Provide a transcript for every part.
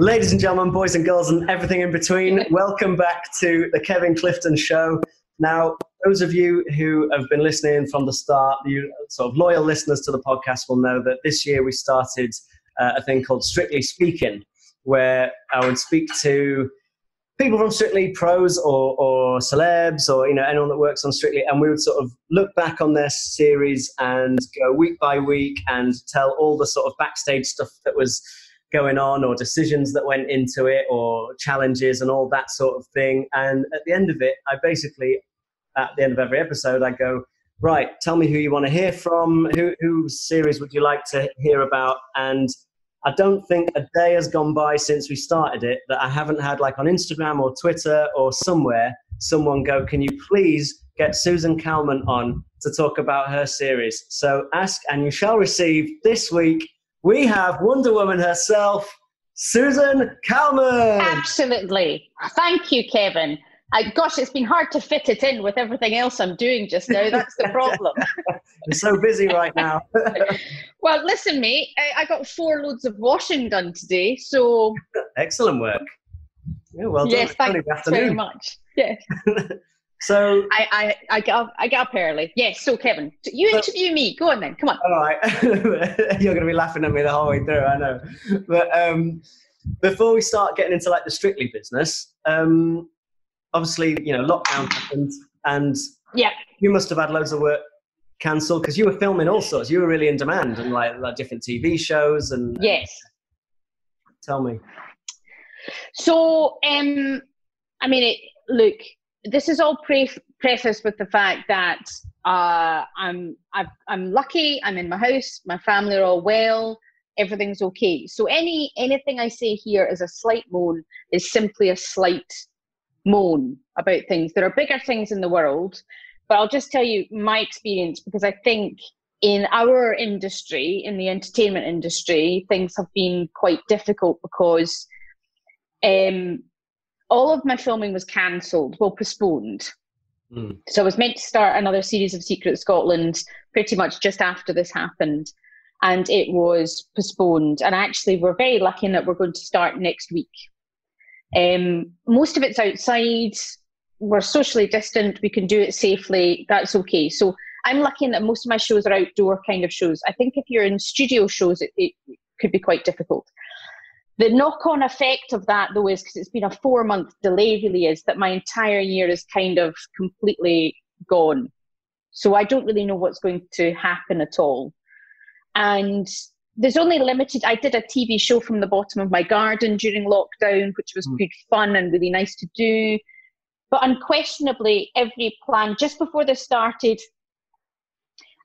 Ladies and gentlemen, boys and girls, and everything in between, welcome back to the Kevin Clifton Show. Now, those of you who have been listening from the start, you sort of loyal listeners to the podcast will know that this year we started uh, a thing called Strictly Speaking, where I would speak to people from Strictly pros or, or celebs or you know anyone that works on Strictly, and we would sort of look back on their series and go week by week and tell all the sort of backstage stuff that was going on or decisions that went into it or challenges and all that sort of thing. And at the end of it, I basically, at the end of every episode, I go, right, tell me who you want to hear from, who, whose series would you like to hear about? And I don't think a day has gone by since we started it that I haven't had, like on Instagram or Twitter or somewhere, someone go, can you please get Susan Calman on to talk about her series? So ask and you shall receive this week we have Wonder Woman herself, Susan Calman. Absolutely. Thank you, Kevin. I, gosh, it's been hard to fit it in with everything else I'm doing just now. That's the problem. I'm so busy right now. well, listen, mate, I, I, got four loads of washing done today, so excellent work. Yeah, well done. Yes, thank you very much. Yes. So I, I, I get up I get up early. Yes. So Kevin, you interview me. Go on then. Come on. All right. You're going to be laughing at me the whole way through. I know. But um, before we start getting into like the strictly business, um, obviously you know lockdown happened, and yeah, you must have had loads of work cancelled because you were filming all sorts. You were really in demand and like, like different TV shows and yes. Tell me. So um, I mean, it, look this is all pre- prefaced with the fact that uh, I'm i am lucky. I'm in my house. My family are all well. Everything's okay. So any anything I say here is a slight moan is simply a slight moan about things. There are bigger things in the world, but I'll just tell you my experience because I think in our industry, in the entertainment industry, things have been quite difficult because um, all of my filming was cancelled, well, postponed. Mm. So I was meant to start another series of Secret Scotland pretty much just after this happened. And it was postponed. And actually, we're very lucky in that we're going to start next week. Um, most of it's outside. We're socially distant. We can do it safely. That's okay. So I'm lucky in that most of my shows are outdoor kind of shows. I think if you're in studio shows, it, it could be quite difficult. The knock on effect of that, though, is because it's been a four month delay, really, is that my entire year is kind of completely gone. So I don't really know what's going to happen at all. And there's only limited. I did a TV show from the bottom of my garden during lockdown, which was mm. good fun and really nice to do. But unquestionably, every plan just before this started,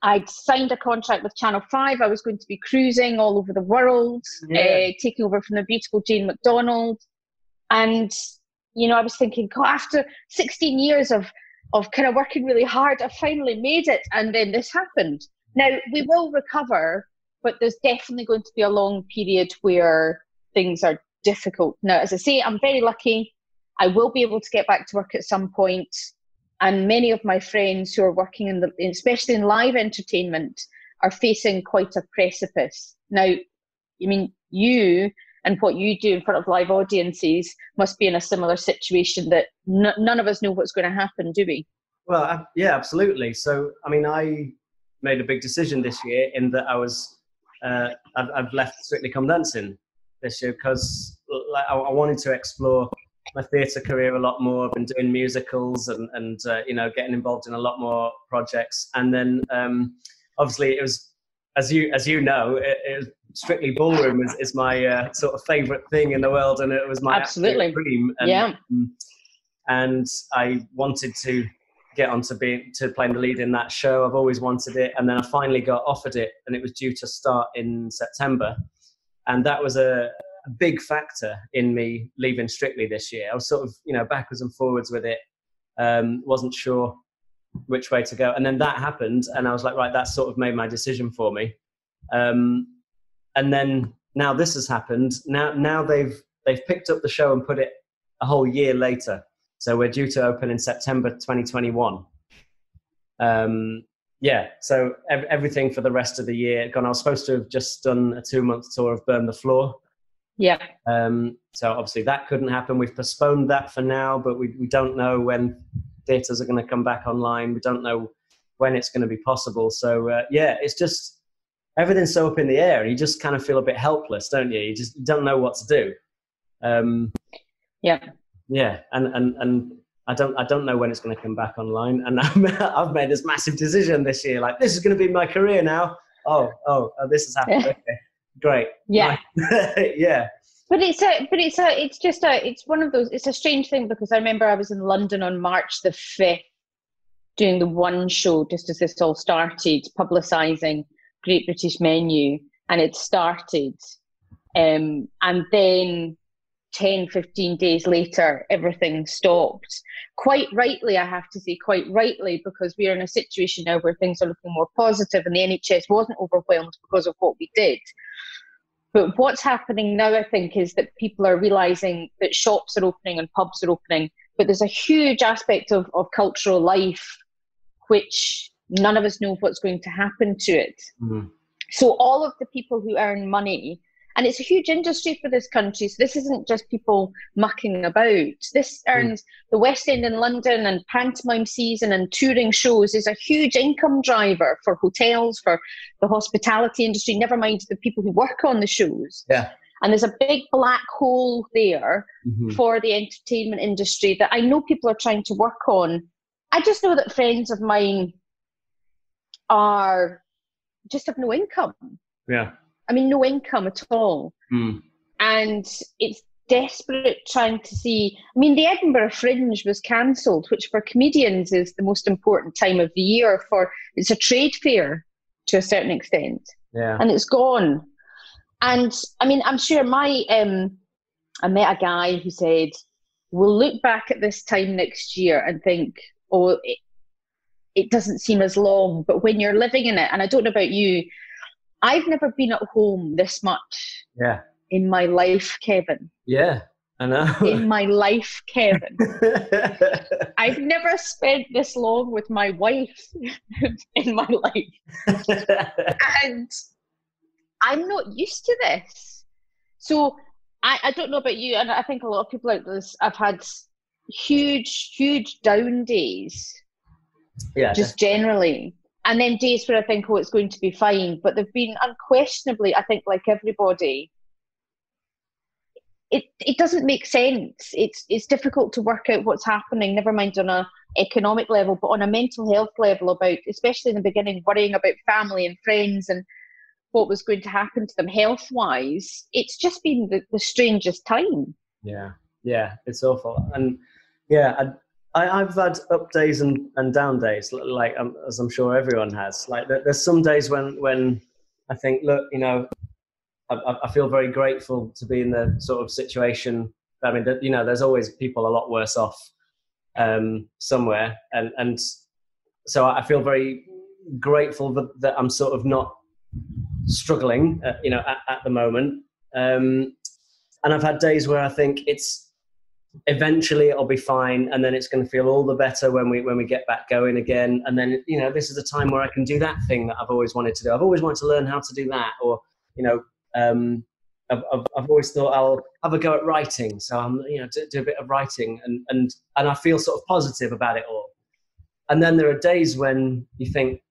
I'd signed a contract with Channel 5. I was going to be cruising all over the world, yeah. uh, taking over from the beautiful Jane McDonald. And, you know, I was thinking, God, after 16 years of, of kind of working really hard, I finally made it. And then this happened. Now, we will recover, but there's definitely going to be a long period where things are difficult. Now, as I say, I'm very lucky. I will be able to get back to work at some point and many of my friends who are working in the especially in live entertainment are facing quite a precipice. Now i mean you and what you do in front of live audiences must be in a similar situation that n- none of us know what's going to happen do we? Well yeah absolutely. So i mean i made a big decision this year in that i was uh, I've, I've, left strictly come dancing this year because I, I wanted to explore my theatre career a lot more. I've been doing musicals and and uh, you know getting involved in a lot more projects. And then um, obviously it was as you as you know it, it was strictly ballroom is, is my uh, sort of favorite thing in the world, and it was my absolutely dream. And, yeah. Um, and I wanted to get onto being to playing the lead in that show. I've always wanted it, and then I finally got offered it, and it was due to start in September. And that was a, a big factor in me leaving Strictly this year. I was sort of, you know, backwards and forwards with it. Um, wasn't sure which way to go. And then that happened, and I was like, right, that sort of made my decision for me. Um, and then now this has happened. Now, now they've they've picked up the show and put it a whole year later. So we're due to open in September 2021. Um, yeah, so ev- everything for the rest of the year gone. I was supposed to have just done a two month tour of Burn the Floor, Yeah. Um, so obviously that couldn't happen. We've postponed that for now, but we, we don't know when theatres are going to come back online. We don't know when it's going to be possible. So uh, yeah, it's just everything's so up in the air, you just kind of feel a bit helpless, don't you? You just don't know what to do. Um, yeah. Yeah, and and and I don't I don't know when it's going to come back online, and I've made this massive decision this year. Like this is going to be my career now. Oh oh, oh this has happened. okay, great. Yeah. yeah. But it's a, but it's a, it's just a, it's one of those. It's a strange thing because I remember I was in London on March the fifth, doing the one show just as this all started, publicising Great British Menu, and it started, um, and then 10, 15 days later, everything stopped. Quite rightly, I have to say, quite rightly, because we are in a situation now where things are looking more positive and the NHS wasn't overwhelmed because of what we did. But what's happening now, I think, is that people are realizing that shops are opening and pubs are opening, but there's a huge aspect of, of cultural life which none of us know what's going to happen to it. Mm-hmm. So, all of the people who earn money and it's a huge industry for this country. So this isn't just people mucking about. This hmm. earns mm. the West End in London and pantomime season and touring shows is a huge income driver for hotels, for the hospitality industry, never mind the people who work on the shows. Yeah. And there's a big black hole there mm-hmm. for the entertainment industry that I know people are trying to work on. I just know that friends of mine are just have no income. Yeah. I mean, no income at all. Mm. And it's desperate trying to see. I mean, the Edinburgh Fringe was cancelled, which for comedians is the most important time of the year. For it's a trade fair to a certain extent, yeah, and it's gone. And I mean, I'm sure my um, I met a guy who said, "We'll look back at this time next year and think, oh, it, it doesn't seem as long, but when you're living in it, and I don't know about you." I've never been at home this much. Yeah. In my life, Kevin. Yeah, I know. in my life, Kevin. I've never spent this long with my wife in my life. and I'm not used to this. So I, I don't know about you, and I think a lot of people out this have had huge, huge down days. Yeah. Just definitely. generally and then days where I think, oh, it's going to be fine. But they've been unquestionably, I think, like everybody, it it doesn't make sense. It's it's difficult to work out what's happening. Never mind on a economic level, but on a mental health level, about especially in the beginning, worrying about family and friends and what was going to happen to them health wise. It's just been the, the strangest time. Yeah, yeah, it's awful, and yeah, I, have had up days and, and down days, like um, as I'm sure everyone has. Like there's some days when when I think, look, you know, I, I feel very grateful to be in the sort of situation. I mean, you know, there's always people a lot worse off um, somewhere, and and so I feel very grateful that, that I'm sort of not struggling, uh, you know, at, at the moment. Um, and I've had days where I think it's eventually it'll be fine and then it's going to feel all the better when we when we get back going again. And then you know this is a time where i can do that thing that i've always wanted to do. I've always wanted to learn how to do that or you know um, I've, I've, I've, always thought I'll have a go at writing, so I'm you know do, do, a bit of writing, and and and I feel sort of positive about it all. And then there are days when you think,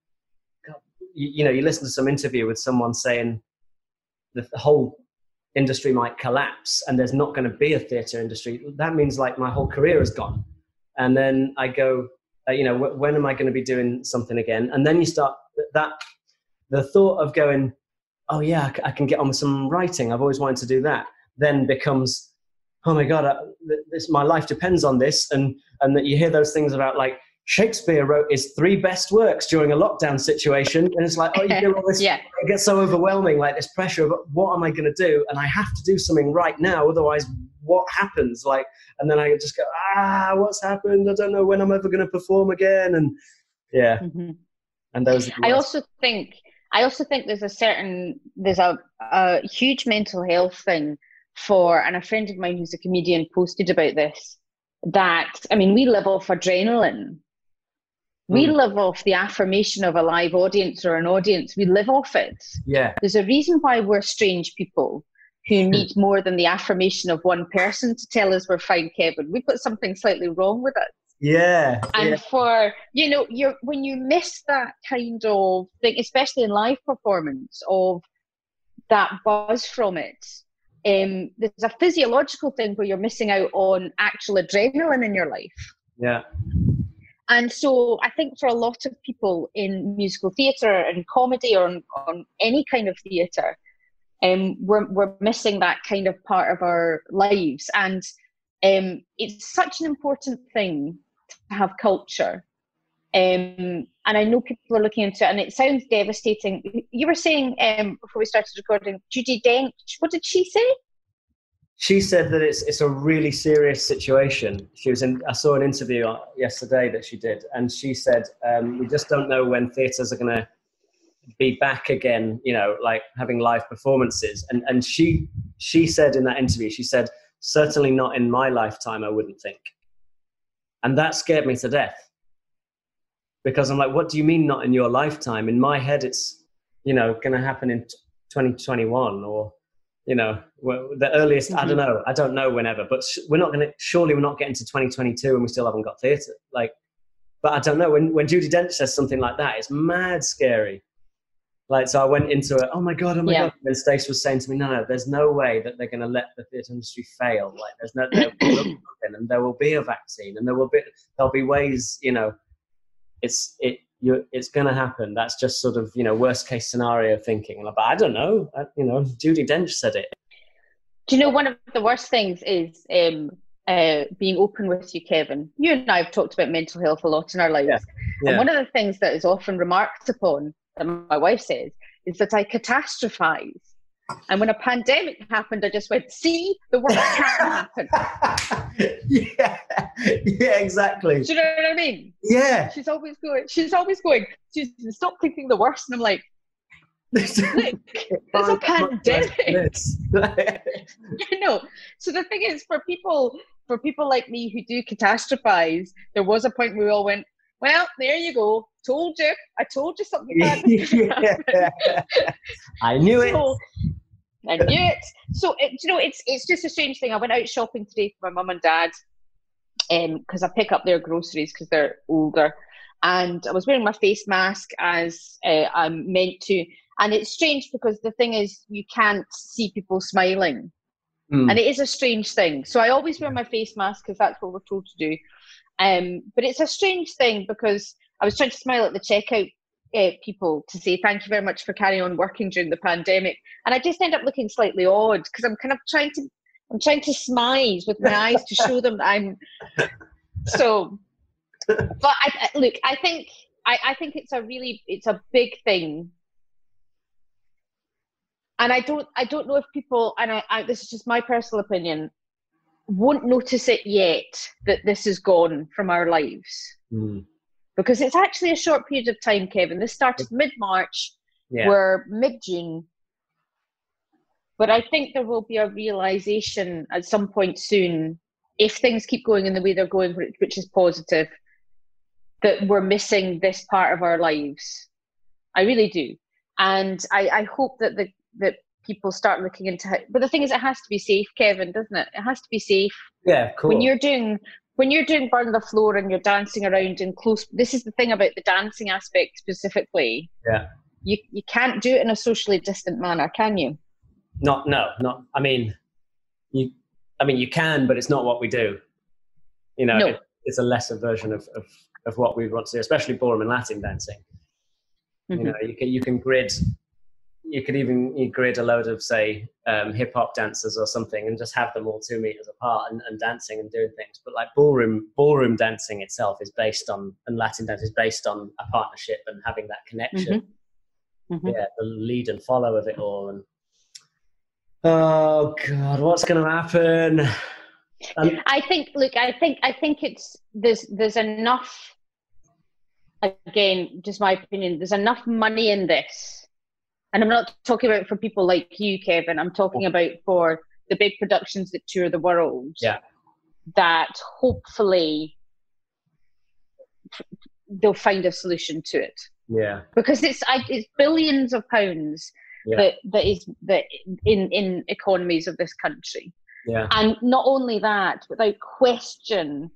you, you know, you listen to some interview with someone saying the whole industry might collapse and there's not going to be a theatre industry, that means like my whole career is gone. And then I go, uh, you know, w- when am I going to be doing something again? And then you start that, the thought of going, oh yeah, I can get on with some writing. I've always wanted to do that. Then becomes, oh my God, I, this, my life depends on this. And, and that you hear those things about like, Shakespeare wrote his three best works during a lockdown situation, and it's like, oh, you all this, yeah. it gets so overwhelming, like this pressure of what am I going to do, and I have to do something right now, otherwise, what happens? Like, and then I just go, ah, what's happened? I don't know when I'm ever going to perform again, and yeah, mm-hmm. and those. I also think, I also think there's a certain, there's a, a huge mental health thing for, and a friend of mine who's a comedian posted about this. That I mean, we live off adrenaline we mm. live off the affirmation of a live audience or an audience. We live off it. Yeah. There's a reason why we're strange people. who hmm. need more than the affirmation of one person to tell us we're fine, Kevin. We've got something slightly wrong with it. Yeah. And yeah. for you know, you're when you miss that kind of thing, especially in live performance, of that buzz from it. Um, there's a physiological thing where you're missing out on actual adrenaline in your life. Yeah. And so I think for a lot of people in musical theatre and comedy or on, on any kind of theatre, um, we're, we're missing that kind of part of our lives. And um, it's such an important thing to have culture. Um, and I know people are looking into it, and it sounds devastating. You were saying um, before we started recording, Judi Dench, what did she say? She said that it's it's a really serious situation. She was in. I saw an interview yesterday that she did, and she said um, we just don't know when theatres are going to be back again. You know, like having live performances. And and she she said in that interview, she said certainly not in my lifetime. I wouldn't think. And that scared me to death because I'm like, what do you mean not in your lifetime? In my head, it's, you know, going to happen in 2021 or, you know, the earliest, mm-hmm. I don't mm-hmm. know, I don't know whenever, but we're not going to, surely we're not getting to 2022 and we still haven't got theatre. Like, but I don't know. When, when Judi Dench says something like that, it's mad scary. Like, so I went into it, oh my God, oh my yeah. God. And Stace was saying to me, no, no, there's no way that they're going to let the theatre industry fail. Like, there's no, and there will be a vaccine and there will be, there'll be ways, you know, it's, it, you it's going to happen. That's just sort of, you know, worst case scenario thinking. But I don't know. I, you know, Judi Dench said it. Do you know one of the worst things is um, uh, being open with you, Kevin? You and I have talked about mental health a lot in our lives. Yeah. Yeah. And one of the things that is often remarked upon that my wife says is that I catastrophize. And when a pandemic happened, I just went, see, the worst can happen. yeah, yeah, exactly. Do you know what I mean? Yeah. She's always going, she's always going, she's stop thinking the worst. And I'm like, there's a pandemic. you know. So the thing is, for people, for people like me who do catastrophize, there was a point where we all went, well, there you go. Told you. I told you something bad I knew it. I knew it. So it, you know, it's it's just a strange thing. I went out shopping today for my mum and dad, because um, I pick up their groceries because they're older, and I was wearing my face mask as uh, I'm meant to. And it's strange because the thing is, you can't see people smiling. Mm. And it is a strange thing. So I always wear my face mask because that's what we're told to do. Um, but it's a strange thing because I was trying to smile at the checkout uh, people to say thank you very much for carrying on working during the pandemic, and I just end up looking slightly odd because I'm kind of trying to I'm trying to smize with my eyes to show them that I'm so. But I, look, I think I, I think it's a really it's a big thing and I don't I don't know if people and I, I, this is just my personal opinion won't notice it yet that this is gone from our lives. Mm. Because it's actually a short period of time, Kevin. This started mid March, yeah. we're mid June. But I think there will be a realization at some point soon, if things keep going in the way they're going, which is positive, that we're missing this part of our lives. I really do. And I, I hope that the that people start looking into it. But the thing is, it has to be safe, Kevin, doesn't it? It has to be safe. Yeah, cool. When you're doing when you're doing burn the floor and you're dancing around in close, this is the thing about the dancing aspect specifically. Yeah. You you can't do it in a socially distant manner, can you? Not no, not. I mean, you. I mean, you can, but it's not what we do. You know, no. it, it's a lesser version of, of of what we want to do, especially ballroom and Latin dancing. Mm-hmm. You know, you can you can grid you could even you grid a load of say um, hip hop dancers or something and just have them all two meters apart and, and, dancing and doing things. But like ballroom ballroom dancing itself is based on and Latin dance is based on a partnership and having that connection. Mm-hmm. Mm-hmm. Yeah, the lead and follow of it all. And oh god, what's going to happen? Um, I think. Look, I think. I think it's there's there's enough. Again, just my opinion. There's enough money in this and I'm not talking about for people like you, Kevin. I'm talking about for the big productions that tour the world. Yeah. That hopefully they'll find a solution to it. Yeah. Because it's it's billions of pounds, Yeah. that that is that in in economies of this country. Yeah. And not only that, without question,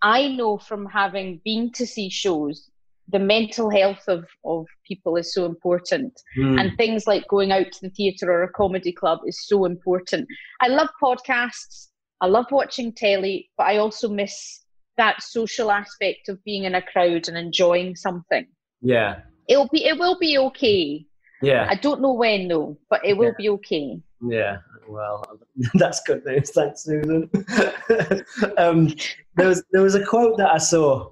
I know from having been to see shows, the mental health of, of people is so important. Mm. And things like going out to the theatre or a comedy club is so important. I love podcasts, I love watching telly, but I also miss that social aspect of being in a crowd and enjoying something. yeah. It'll be it will be okay. Yeah. I don't know when though, but it will Yeah. be okay. Yeah, well, that's good news. Thanks, Susan. um, there was there was a quote that I saw.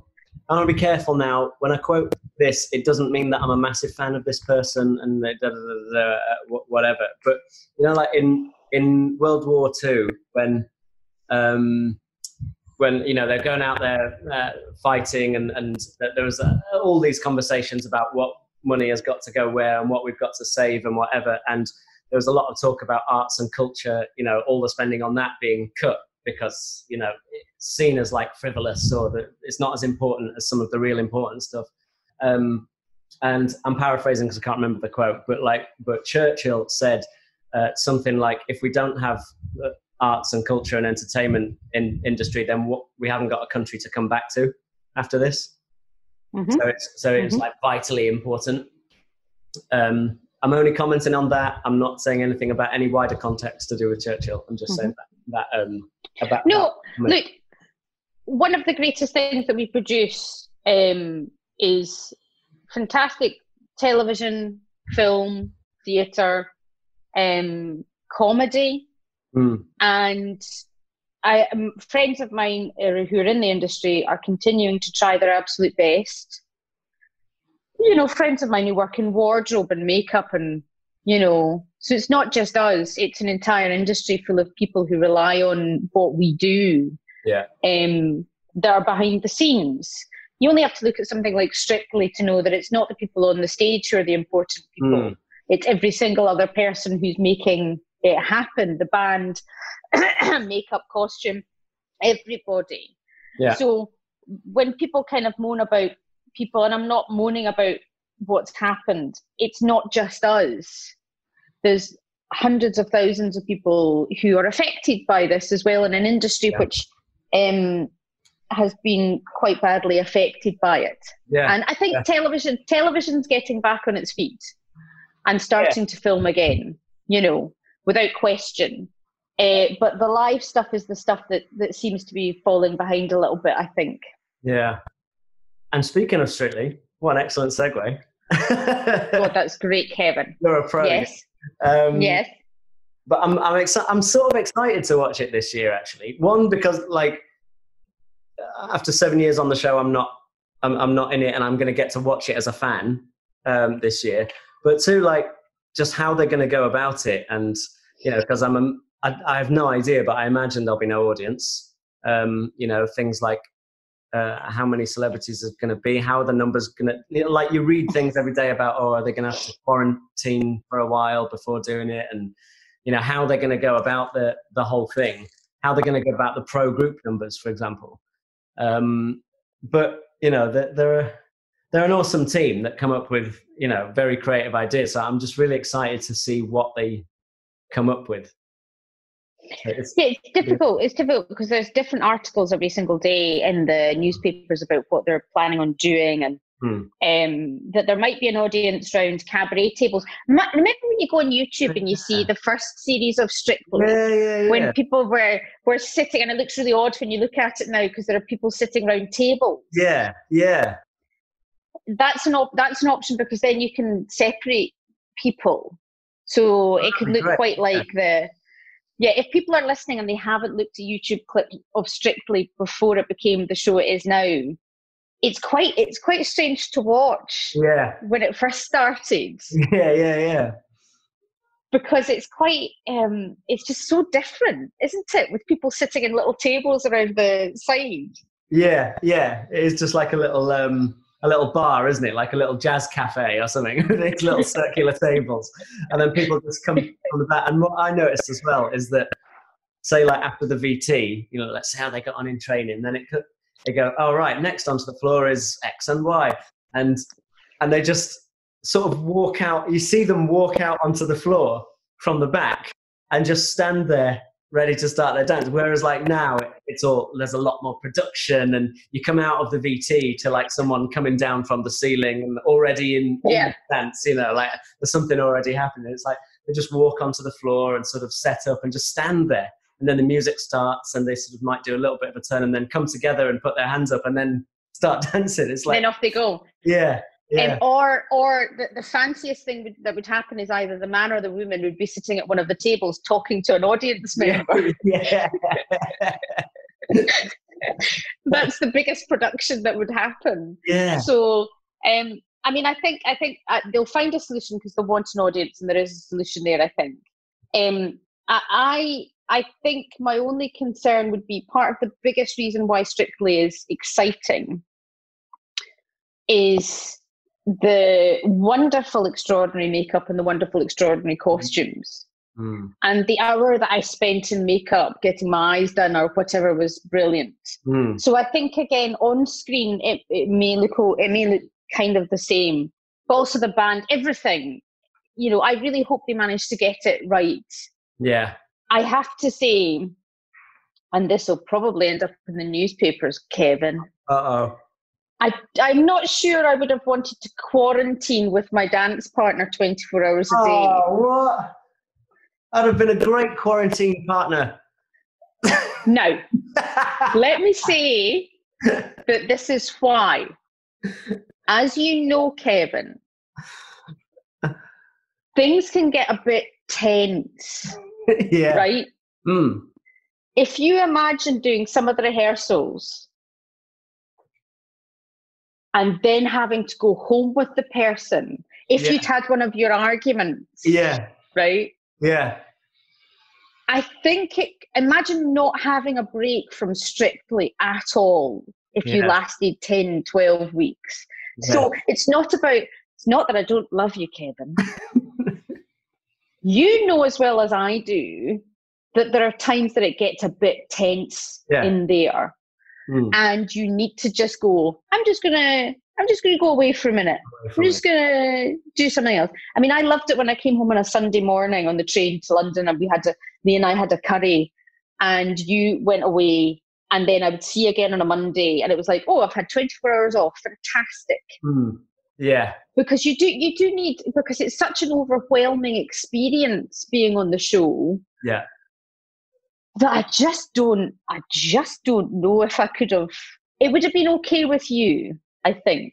I want to be careful now. When I quote this, it doesn't mean that I'm a massive fan of this person and da, da, da, whatever. But you know, like in in World War Two, when um, when you know they're going out there uh, fighting, and and there was uh, all these conversations about what money has got to go where and what we've got to save and whatever, and there was a lot of talk about arts and culture, you know, all the spending on that being cut because, you know, it's seen as like frivolous or that it's not as important as some of the real important stuff. Um, and I'm paraphrasing because I can't remember the quote, but like, but Churchill said uh, something like, if we don't have uh, arts and culture and entertainment in industry, then what, we haven't got a country to come back to after this. Mhm. So it's so it's Mhm. like vitally important. Um, I'm only commenting on that. I'm not saying anything about any wider context to do with Churchill. I'm just saying that, that um, about. No, that. look, one of the greatest things that we produce um, is fantastic television, film, theatre, um, comedy, Mm, and I um, friends of mine uh, who are in the industry are continuing to try their absolute best. You know, friends of mine who work in wardrobe and makeup, and you know, so it's not just us; it's an entire industry full of people who rely on what we do. Yeah. Um, that are behind the scenes. You only have to look at something like Strictly to know that it's not the people on the stage who are the important people mm, it's every single other person who's making it happen the band makeup costume everybody Yeah. so when people kind of moan about people and i'm not moaning about what's happened it's not just us there's hundreds of thousands of people who are affected by this as well in an industry Yeah. which um, has been quite badly affected by it yeah. and I think yeah. television television's getting back on its feet and starting to film again, you know, without question. Uh, but the live stuff is the stuff that, that seems to be falling behind a little bit, I think. yeah. And speaking of Strictly, what an excellent segue. God, that's great, Kevin. You're a pro. Yes, Um, yes. but I'm I'm, exci- I'm sort of excited to watch it this year. Actually, one because like after seven years on the show, I'm not I'm, I'm not in it, and I'm going to get to watch it as a fan um, this year. But two, like just how they're going to go about it, and you know, because I'm a, I, I have no idea, but I imagine there'll be no audience. Um, you know, things like uh, how many celebrities is going to be, how are the numbers going to, you know, like you read things every day about, oh, are they going to have to quarantine for a while before doing it? And, you know, how they're going to go about the, the whole thing, how they're going to go about the pro group numbers, for example. Um, but, you know, they're, they're, they're an awesome team that come up with, you know, very creative ideas. So I'm just really excited to see what they come up with. It's, Yeah, it's difficult. It's difficult because there's different articles every single day in the newspapers about what they're planning on doing, and Hmm. um, that there might be an audience round cabaret tables. Remember when you go on YouTube and you see the first series of Strictly? yeah, yeah, yeah. When people were were sitting, and it looks really odd when you look at it now because there are people sitting around tables. yeah, yeah. That's an op- that's an option because then you can separate people, so it could look quite like the yeah. If people are listening and they haven't looked at YouTube clip of Strictly before it became the show it is now, it's quite it's quite strange to watch Yeah, when it first started yeah, yeah, yeah. because it's quite um it's just so different isn't it with people sitting in little tables around the side Yeah, yeah. It's just like a little um a little bar, isn't it? Like a little jazz cafe or something. These little circular tables. And then people just come from the back. And what I noticed as well is that say like after the VT, you know, let's say how they got on in training, then it could they go, oh right, next onto the floor is X and Y. And and they just sort of walk out. You see them walk out onto the floor from the back and just stand there ready to start their dance. Whereas like now it's all there's a lot more production and you come out of the VT to like someone coming down from the ceiling and already in, yeah. dance, you know, like there's something already happening. It's like they just walk onto the floor and sort of set up and just stand there. And then the music starts and they sort of might do a little bit of a turn and then come together and put their hands up and then start dancing. It's like then off they go. Yeah. Yeah. Um, or or the, the fanciest thing would, that would happen is either the man or the woman would be sitting at one of the tables talking to an audience member. Yeah. That's the biggest production that would happen. Yeah. So, um, I mean, I think I think uh, they'll find a solution because they want an audience, and there is a solution there. I think. Um, I I think my only concern would be part of the biggest reason why Strictly is exciting is the wonderful, extraordinary makeup and the wonderful, extraordinary costumes. Mm. And the hour that I spent in makeup getting my eyes done or whatever was brilliant. Mm. So I think again on screen it, it may look it may look kind of the same, but also the band, everything. You know, I really hope they manage to get it right. Yeah. I have to say, and this will probably end up in the newspapers, Kevin. Uh oh. I, I'm not sure I would have wanted to quarantine with my dance partner 24 hours a day. Oh, what? I'd have been a great quarantine partner. no. let me say that this is why. As you know, Kevin, things can get a bit tense, yeah. right? Mm. If you imagine doing some of the rehearsals and then having to go home with the person, if Yeah. you'd had one of your arguments, Yeah. right? Yeah. I think it, imagine not having a break from Strictly at all if you lasted 10, 12 weeks. So it's not about, it's not that I don't love you, Kevin. you know as well as I do that there are times that it gets a bit tense Yeah. in there Mm. and you need to just go, I'm just to. I'm just to go away for a minute. I'm just to do something else. I mean, I loved it when I came home on a Sunday morning on the train to London and we had to, me and I had a curry and you went away and then I would see you again on a Monday and it was like, oh, I've had 24 hours off. Fantastic. Mm. Yeah. Because you do, you do need, because it's such an overwhelming experience being on the show Yeah. That I just don't, I just don't know if I could have, it would have been okay with you, I think.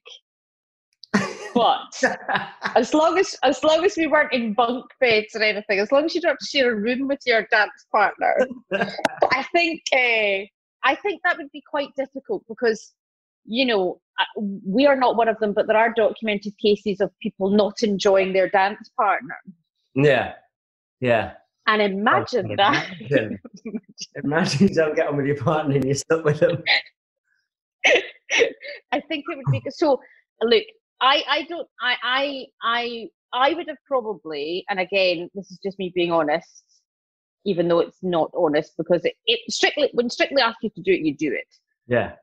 But as long as as long as we weren't in bunk beds or anything, as long as you don't have to share a room with your dance partner, I think uh, I think that would be quite difficult because you know we are not one of them, but there are documented cases of people not enjoying their dance partner. yeah. Yeah. And oh, imagine Oh, that. Imagine. Imagine you don't get on with your partner and you're stuck with them. I think it would be so. Look, I I don't I I I I would have probably, and again, this is just me being honest, even though it's not honest because it, it strictly when strictly asks you to do it, you do it. Yeah.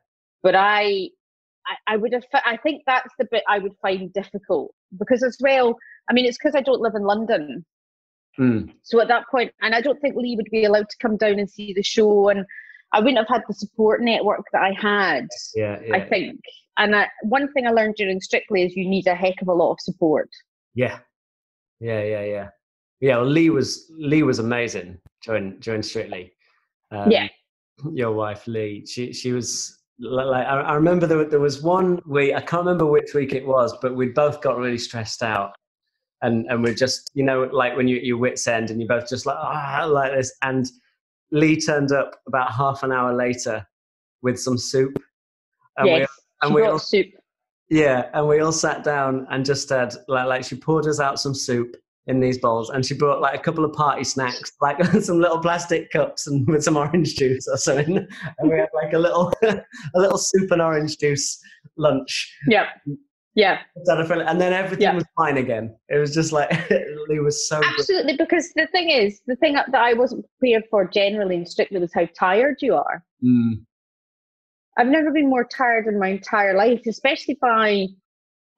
But I, I I would have. I think that's the bit I would find difficult because as well. I mean, it's because I don't live in London. Mm. So at that point, and I don't think Lee would be allowed to come down and see the show, and I wouldn't have had the support network that I had. Yeah. Yeah. I think. And I, one thing I learned during Strictly is you need a heck of a lot of support. Yeah. Yeah. Yeah. Yeah. Yeah. Well, Lee was Lee was amazing during during Strictly. Um, Yeah. Your wife Lee, she she was like I, I remember there, there was one week I can't remember which week it was, but we both got really stressed out, and and we're just you know like when you're at your wits end and you're both just like ah like this, and Lee turned up about half an hour later with some soup, and we yes. and she we all soup. Yeah, and we all sat down and just had like, like she poured us out some soup in these bowls, and she brought like a couple of party snacks, like some little plastic cups and with some orange juice or something, and we had like a little a little soup and orange juice lunch. Yeah. Yeah. And then everything Yeah. was fine again. It was just like it was so good. Absolutely. Because the thing is, the thing that I wasn't prepared for generally and strictly was how tired you are. Mm, I've never been more tired in my entire life, especially by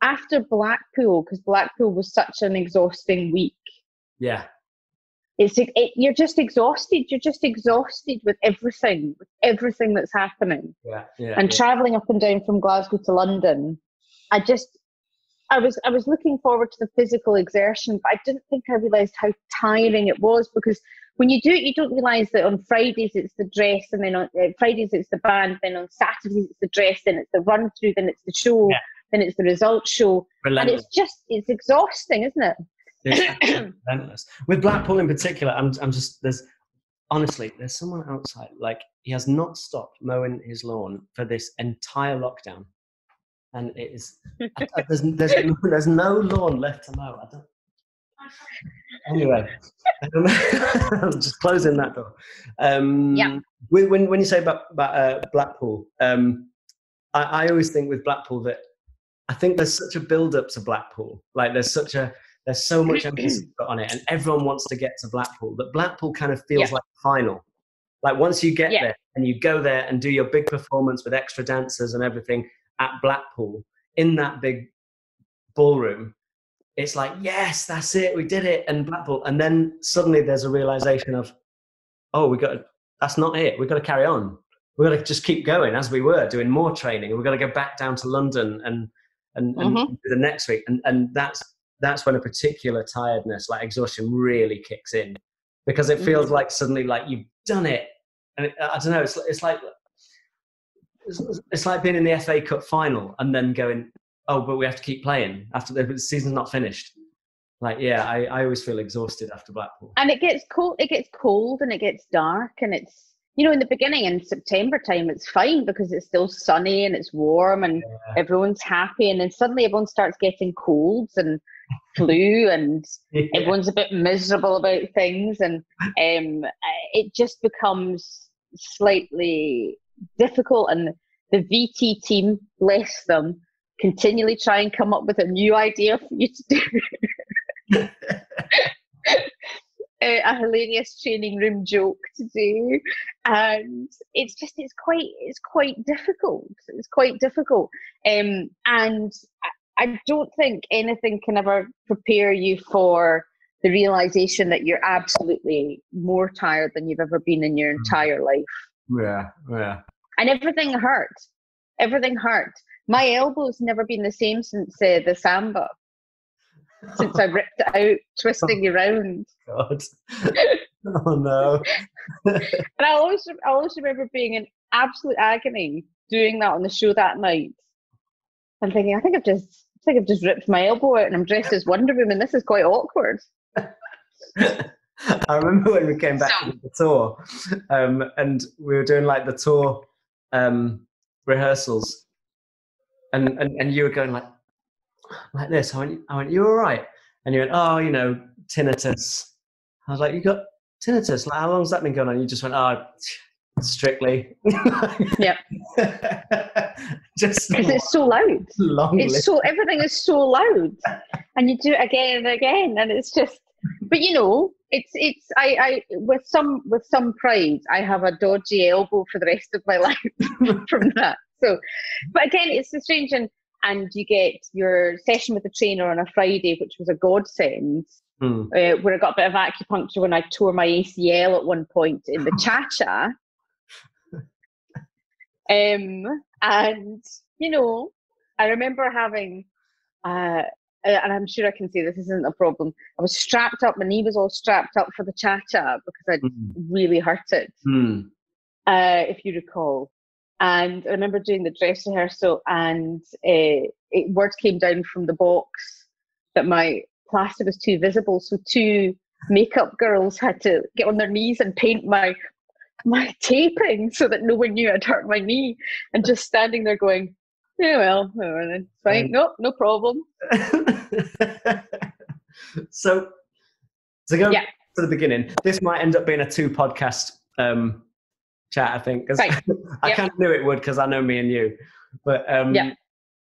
after Blackpool, because Blackpool was such an exhausting week. Yeah. It's it, you're just exhausted. You're just exhausted with everything, with everything that's happening. Yeah. yeah and yeah. traveling up and down from Glasgow to London, I just I was I was looking forward to the physical exertion, but I didn't think I realised how tiring it was because when you do it, you don't realise that on Fridays it's the dress, and then on uh, Fridays it's the band, then on Saturdays it's the dress, then it's the run through, then it's the show, Yeah. then it's the results show, and it's just it's exhausting, isn't it? It's relentless. With Blackpool in particular, I'm, I'm just there's honestly there's someone outside like he has not stopped mowing his lawn for this entire lockdown, and it is I- I- there's there's no, there's no lawn left to mow. I don't. Anyway, um, I'm just closing that door. Um, Yeah. When when you say about about uh, Blackpool, um, I, I always think with Blackpool that I think there's such a build up to Blackpool. Like there's such a there's so much emphasis put on it, and everyone wants to get to Blackpool. That Blackpool kind of feels Yeah. like the final. Like once you get Yeah. there and you go there and do your big performance with extra dancers and everything at Blackpool in that big ballroom, it's like yes, that's it, we did it, and Blackpool. And then suddenly there's a realization of, oh, we got to, that's not it. We've got to carry on. We've got to just keep going as we were doing more training. We've got to go back down to London and and, and Mhm. do the next week. And and that's that's when a particular tiredness, like exhaustion, really kicks in because it feels like suddenly like you've done it. And it, I don't know. It's it's like it's, like being in the FA Cup final and then going, oh, but we have to keep playing after the season's not finished. Like, yeah, I, I always feel exhausted after Blackpool. and it gets cold it gets cold and it gets dark and it's you know in the beginning in september time it's fine because it's still sunny and it's warm and everyone's happy and then suddenly everyone starts getting colds and flu and everyone's a bit miserable about things and um it just becomes slightly difficult and the vt team bless them continually try and come up with a new idea for you to do. A, a hilarious training room joke to do. And it's just it's quite it's quite difficult. It's quite difficult. Um and I, I don't think anything can ever prepare you for the realization that you're absolutely more tired than you've ever been in your entire life yeah, yeah. and everything hurt everything hurt my elbow's never been the same since uh, the samba since i ripped it out twisting around God. oh no. And I always, I always remember being in absolute agony doing that on the show that night. I'm thinking, I think I've just, I think I've just ripped my elbow out and I'm dressed as Wonder Woman. This is quite awkward. I remember when we came back So- from the tour, um, and we were doing like the tour um, rehearsals, and, and and you were going like like this. I went, I went, you all right? And you went, oh, you know, tinnitus. I was like, you got tinnitus? Like, how long's that been going on? You just went, oh, strictly. Yep. just Because it's so loud. long It's list. so, everything is so loud. And you do it again and again. And it's just, but you know, it's, it's, I, I, with some, with some pride, I have a dodgy elbow for the rest of my life from that. So, but again, it's the strange and, and you get your session with the trainer on a Friday, which was a godsend. Hmm. uh, where I got a bit of acupuncture when I tore my ACL at one point in the cha cha. Um, and you know, I remember having, uh, uh, and I'm sure I can say this isn't a problem. I was strapped up, my knee was all strapped up for the cha cha because I'd Hmm. really hurt it, Hmm. uh, if you recall. And I remember doing the dress rehearsal, and uh, it, words came down from the box that my plaster was too visible. So two makeup girls had to get on their knees and paint my my taping so that no one knew I'd hurt my knee. And just standing there going, "Yeah, well, it's fine. Um, No, no problem." so to go Yeah. to the beginning, this might end up being a two podcast um, chat, I think. 'cause Right. I Yep. kind of knew it would because I know me and you. But um, Yeah.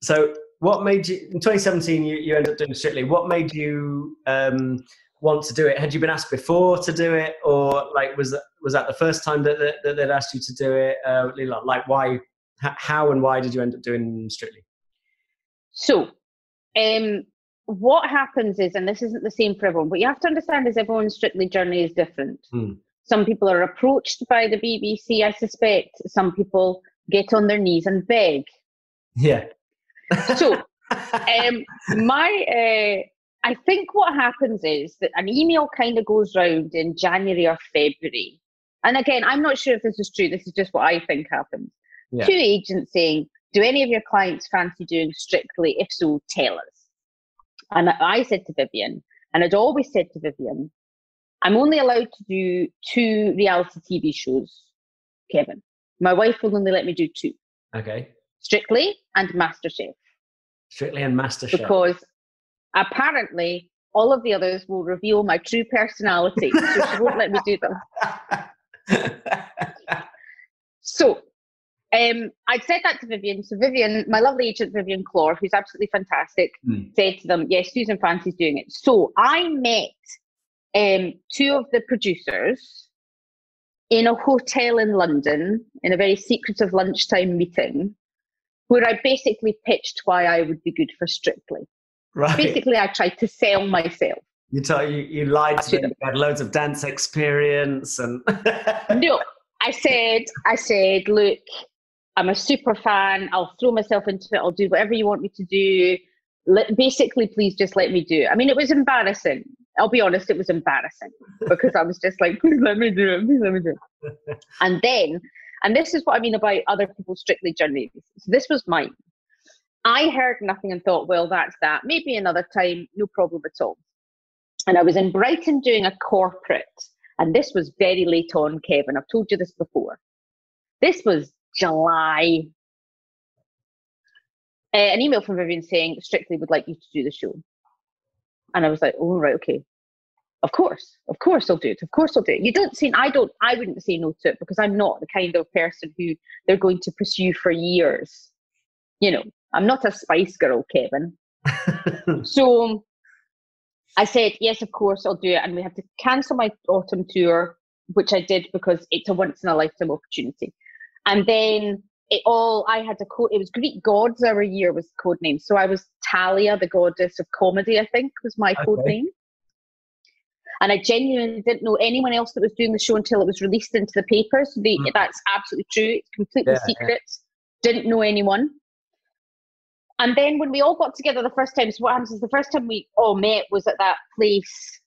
so what made you in 2017 you, you ended up doing Strictly? What made you um, want to do it? Had you been asked before to do it, or like was that was that the first time that, that, that they'd asked you to do it? Uh, like why, how, and why did you end up doing Strictly? So um, what happens is, and this isn't the same for everyone, but you have to understand is everyone's strictly journey is different. Hmm. Some people are approached by the BBC, I suspect. Some people get on their knees and beg. Yeah. So, um, my, uh, I think what happens is that an email kind of goes round in January or February. And again, I'm not sure if this is true. This is just what I think happens. Yeah. Two agents saying, Do any of your clients fancy doing strictly? If so, tell us. And I said to Vivian, and I'd always said to Vivian, I'm only allowed to do two reality TV shows, Kevin. My wife will only let me do two Okay. Strictly and MasterChef Strictly and MasterChef. because apparently all of the others will reveal my true personality. so she won't let me do them. So um, I'd said that to Vivian. So Vivian, my lovely agent Vivian Clore, who's absolutely fantastic, Hmm. said to them, "Yes, Susan Fancy's doing it." So I met um, two of the producers in a hotel in London in a very secretive lunchtime meeting, where I basically pitched why I would be good for Strictly. right. Basically, I tried to sell myself. You, told, you, you lied to them. You had loads of dance experience and. no, I said, I said, look, I'm a super fan. I'll throw myself into it. I'll do whatever you want me to do. Let, basically, please just let me do it. I mean, it was embarrassing. I'll be honest, it was embarrassing because I was just like, please let me do it. Please let me do it. and then, and this is what I mean about other people's strictly journeys. So this was mine. I heard nothing and thought, well, that's that. Maybe another time, no problem at all. And I was in Brighton doing a corporate and this was very late on, Kevin. I've told you this before. This was July. Uh, an email from Vivian saying Strictly would like you to do the show. And I was like, oh, right, okay. Of course, of course I'll do it. Of course I'll do it. You don't say, I don't, I wouldn't say no to it because I'm not the kind of person who they're going to pursue for years. You know, I'm not a spice girl, Kevin. So I said, yes, of course, I'll do it. And we had to cancel my autumn tour, which I did because it's a once in a lifetime opportunity. And then it all, I had a code, it was Greek gods our year was the code name. So I was Thalia, the goddess of comedy, I think was my code Okay. name. And I genuinely didn't know anyone else that was doing the show until it was released into the papers. The, Mm. That's absolutely true. It's completely Yeah, yeah. secret. Didn't know anyone. And then when we all got together the first time, so what happens is the first time we all met was at that place.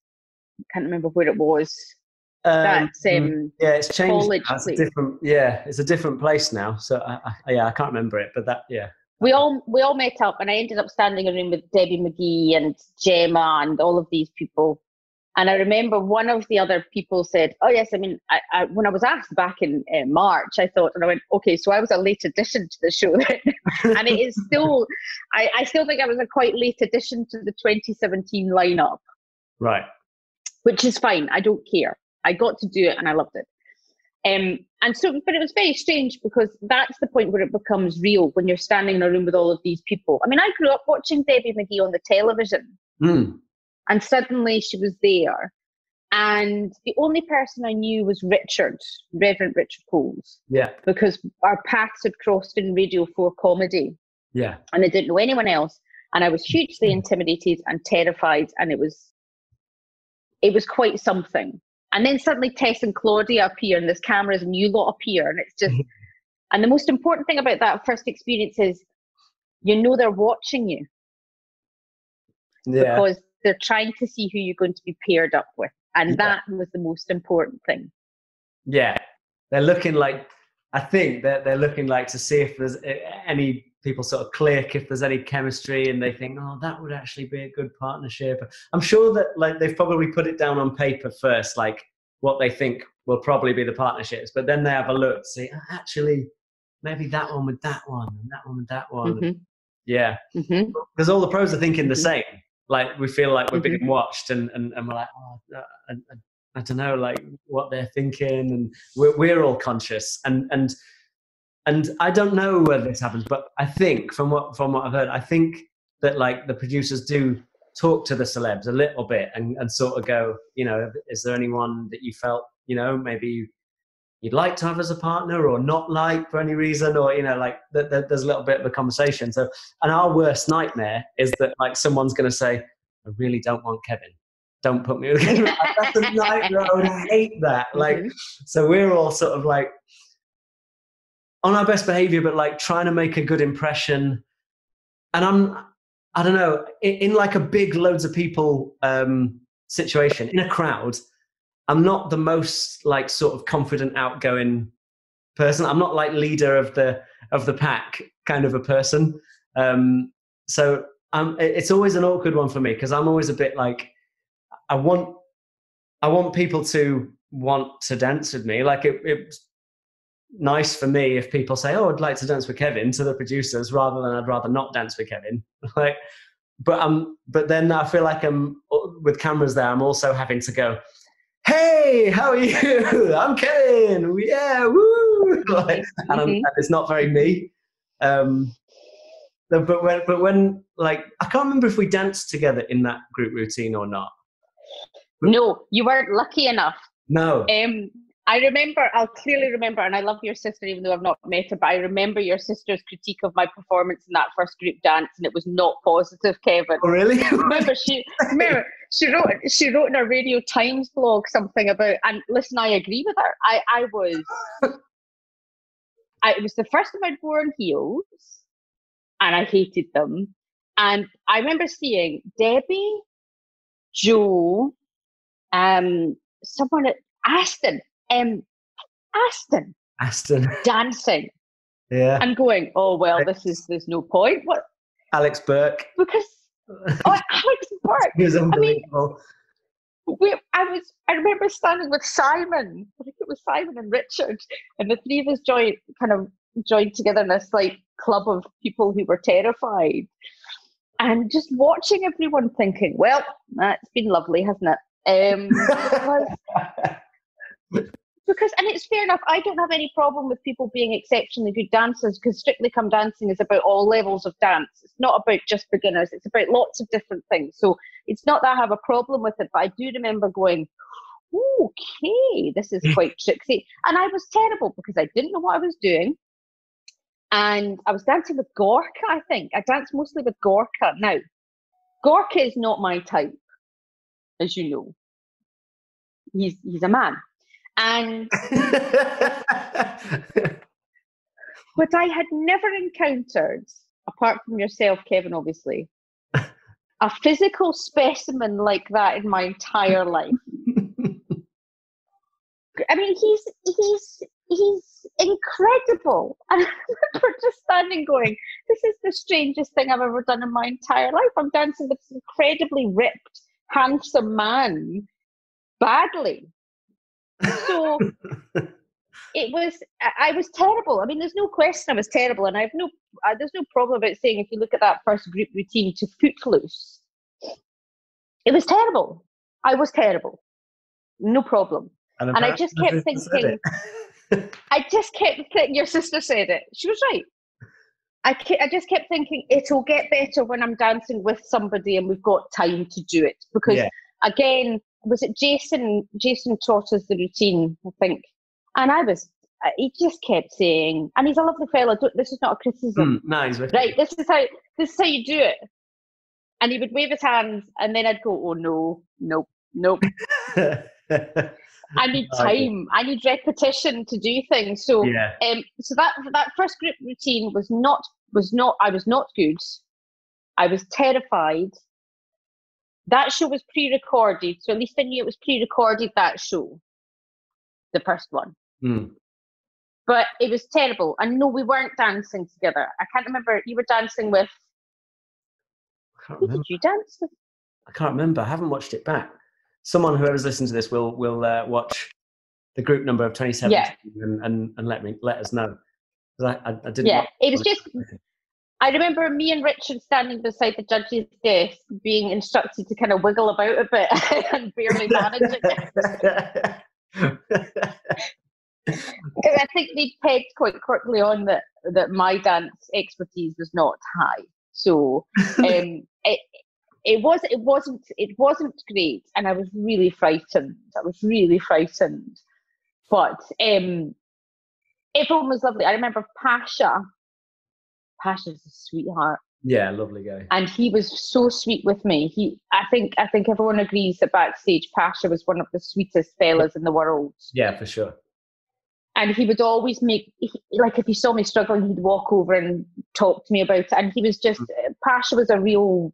I Can't remember where it was. Um, That's um, yeah, it's changed. college. It's a different. Yeah, it's a different place now. So I, I, yeah, I can't remember it, but that yeah. we all we all met up, and I ended up standing in a room with Debbie McGee and Gemma and all of these people. And I remember one of the other people said, "Oh yes, I mean, I, I, when I was asked back in uh, March, I thought, and I went, okay, so I was a late addition to the show, then." and it is still, I, I still think I was a quite late addition to the 2017 lineup. Right. which is fine. I don't care. I got to do it and I loved it. Um, and so, but it was very strange because that's the point where it becomes real when you're standing in a room with all of these people. I mean, I grew up watching Debbie McGee on the television, Mm. and suddenly she was there. And the only person I knew was Richard, Reverend Richard Coles, Yeah. because our paths had crossed in Radio 4 comedy Yeah. and I didn't know anyone else. And I was hugely intimidated and terrified, and it was it was quite something. And then suddenly Tess and Claudia appear, and there's cameras, and you lot appear, and it's just. Mm-hmm. and the most important thing about that first experience is, you know, they're watching you Yeah. because they're trying to see who you're going to be paired up with, and Yeah. that was the most important thing. Yeah. They're looking like. I think that they're looking like to see if there's any people sort of click, if there's any chemistry, and they think, oh, that would actually be a good partnership. I'm sure that like they've probably put it down on paper first, like what they think will probably be the partnerships, but then they have a look, see, "Oh, actually, maybe that one with that one, and that one with that one. Mhm, Yeah. mhm. because all the pros are thinking the Mhm. same. Like we feel like we're Mhm. being watched, and, and, and we're like, oh, I, I, I don't know, like what they're thinking, and we're, we're all conscious. And and and I don't know whether this happens, but I think from what from what I've heard, I think that like the producers do talk to the celebs a little bit and, and sort of go, you know, is there anyone that you felt, you know, maybe you'd like to have as a partner or not like for any reason? Or you know like th- th- there's a little bit of a conversation. So and our worst nightmare is that like someone's going to say i really don't want kevin. Don't put me with kevin that's a nightmare i would hate that. Like mm-hmm. so we're all sort of like on our best behavior but like trying to make a good impression and i'm i don't know in, in like a big loads of people um situation in a crowd I'm not the most like sort of confident, outgoing person. I'm not like leader of the of the pack kind of a person. Um, so um, it's always an awkward one for me because I'm always a bit like I want I want people to want to dance with me. Like it, it's nice for me if people say, "Oh, I'd like to dance with Kevin" to the producers, rather than I'd rather not dance with Kevin. like, but um, but then I feel like I'm with cameras there. I'm also having to go hey, how are you? I'm Kevin. Yeah, woo. Like, and, mm-hmm. and, it's not very me. Um, but when, but when, like, I can't remember if we danced together in that group routine or not. No, you weren't lucky enough. No. Um, I remember, I'll clearly remember, and I love your sister, even though I've not met her, but I remember your sister's critique of my performance in that first group dance, and it was not positive, Kevin. Oh, really? remember, she, remember, she wrote, she wrote in a Radio Times blog something about, and listen, I agree with her. I, I was, I, it was the first time I'd worn heels, and I hated them. And I remember seeing Debbie, Joe, um, someone at Aston um, Aston. Aston. Dancing. Yeah. And going, oh well, this is there's no point. What? Alex Burke. Because oh, Alex Burke. he was unbelievable. I mean, we, I was. I remember standing with Simon. I think it was Simon and Richard, and the three of us joined, kind of joined together in this like club of people who were terrified, and just watching everyone thinking, "Well, that's been lovely, hasn't it?" Um, because and it's fair enough i don't have any problem with people being exceptionally good dancers because strictly come dancing is about all levels of dance. It's not about just beginners it's about lots of different things. So it's not that i have a problem with it but i do remember going okay this is hmm. quite tricky and i was terrible because i didn't know what i was doing. And i was dancing with gorka i think. I danced mostly with gorka. Now gorka is not my type as you know. He's he's a man and but I had never encountered, apart from yourself, Kevin, obviously, a physical specimen like that in my entire life. I mean, he's he's he's incredible. And I remember just standing going, This is the strangest thing I've ever done in my entire life. I'm dancing with this incredibly ripped, handsome man badly so it was i was terrible. I mean there's no question i was terrible and i have no uh, there's no problem about saying if you look at that first group routine to footloose it was terrible. I was terrible. No problem. And, and i just kept thinking i just kept thinking your sister said it. She was right. I, ke- I just kept thinking it'll get better when i'm dancing with somebody and we've got time to do it. Because yeah. again was it Jason? Jason taught us the routine, I think, and I was. Uh, he just kept saying, and he's a lovely fellow. This is not a criticism. Mm, nice, right? This is how this is how you do it. And he would wave his hands, and then I'd go, "Oh no, nope, nope." I need time. I need repetition to do things. So, yeah. um, so that that first group routine was not was not. I was not good. I was terrified that show was pre-recorded, so at least I knew it was pre-recorded. That show, the first one. Mm. But it was terrible. And no, we weren't dancing together. I can't remember. You were dancing with. Who did you dance with? I can't remember. I haven't watched it back. Someone, whoever's listening to this, will will uh, watch the group number of 27 yeah. and, and, and let me let us know. I, I, I didn't. Yeah, it was just I remember me and Richard standing beside the judge's desk, being instructed to kind of wiggle about a bit and barely managing it. I think they pegged quite quickly on that that my dance expertise was not high, so um, it it was it wasn't it wasn't great, and I was really frightened. I was really frightened. but um, everyone was lovely. I remember Pasha. Pasha's a sweetheart. Yeah, lovely guy. And he was so sweet with me. He, I think, I think everyone agrees that backstage, Pasha was one of the sweetest fellas in the world. Yeah, for sure. And he would always make, he, like, if he saw me struggling, he'd walk over and talk to me about it. And he was just, mm. Pasha was a real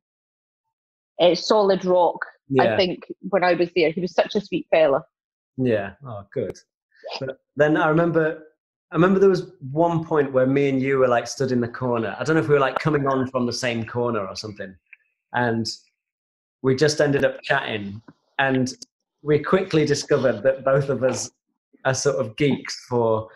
uh, solid rock. Yeah. I think when I was there, he was such a sweet fella. Yeah. Oh, good. But then I remember I remember there was one point where me and you were like stood in the corner. I don't know if we were like coming on from the same corner or something. And we just ended up chatting. And we quickly discovered that both of us are sort of geeks for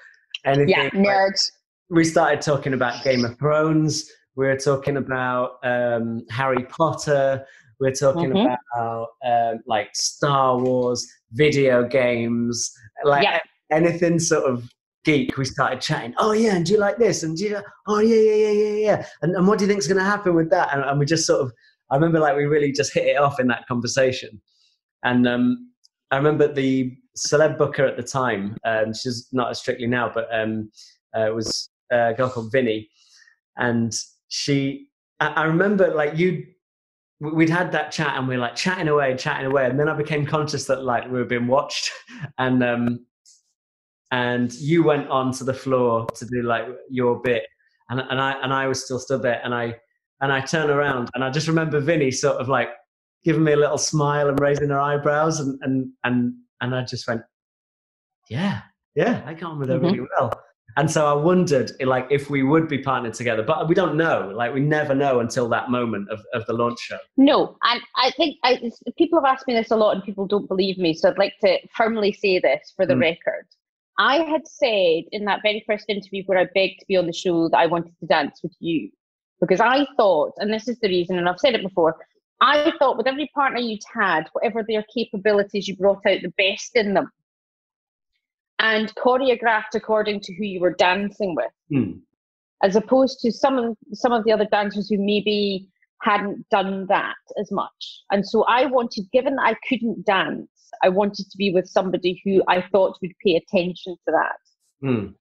anything. Yeah, nerds. Like, we started talking about Game of Thrones. We were talking about um, Harry Potter. We we're talking mm-hmm. about um, like Star Wars, video games, like yeah. anything sort of geek, we started chatting. Oh yeah, and do you like this? And do you? Oh yeah, yeah, yeah, yeah, yeah. And, and what do you think's going to happen with that? And, and, we just sort of, I remember like we really just hit it off in that conversation. And um, I remember the celeb booker at the time. Um, she's not as strictly now, but um, uh, was a girl called Vinny, and she. I, I remember like you we'd had that chat and we are like chatting away chatting away and then i became conscious that like we were being watched and um and you went on to the floor to do like your bit and, and i and i was still stood there and i and i turn around and i just remember vinny sort of like giving me a little smile and raising her eyebrows and and and and i just went yeah yeah i got on with her mm-hmm. really well and so i wondered like if we would be partnered together but we don't know like we never know until that moment of, of the launch show no and i think I, people have asked me this a lot and people don't believe me so i'd like to firmly say this for the mm. record I had said in that very first interview where I begged to be on the show that I wanted to dance with you. Because I thought, and this is the reason, and I've said it before, I thought with every partner you'd had, whatever their capabilities, you brought out the best in them. And choreographed according to who you were dancing with, mm. as opposed to some of some of the other dancers who maybe hadn't done that as much. And so I wanted, given that I couldn't dance, I wanted to be with somebody who I thought would pay attention to that. Mm.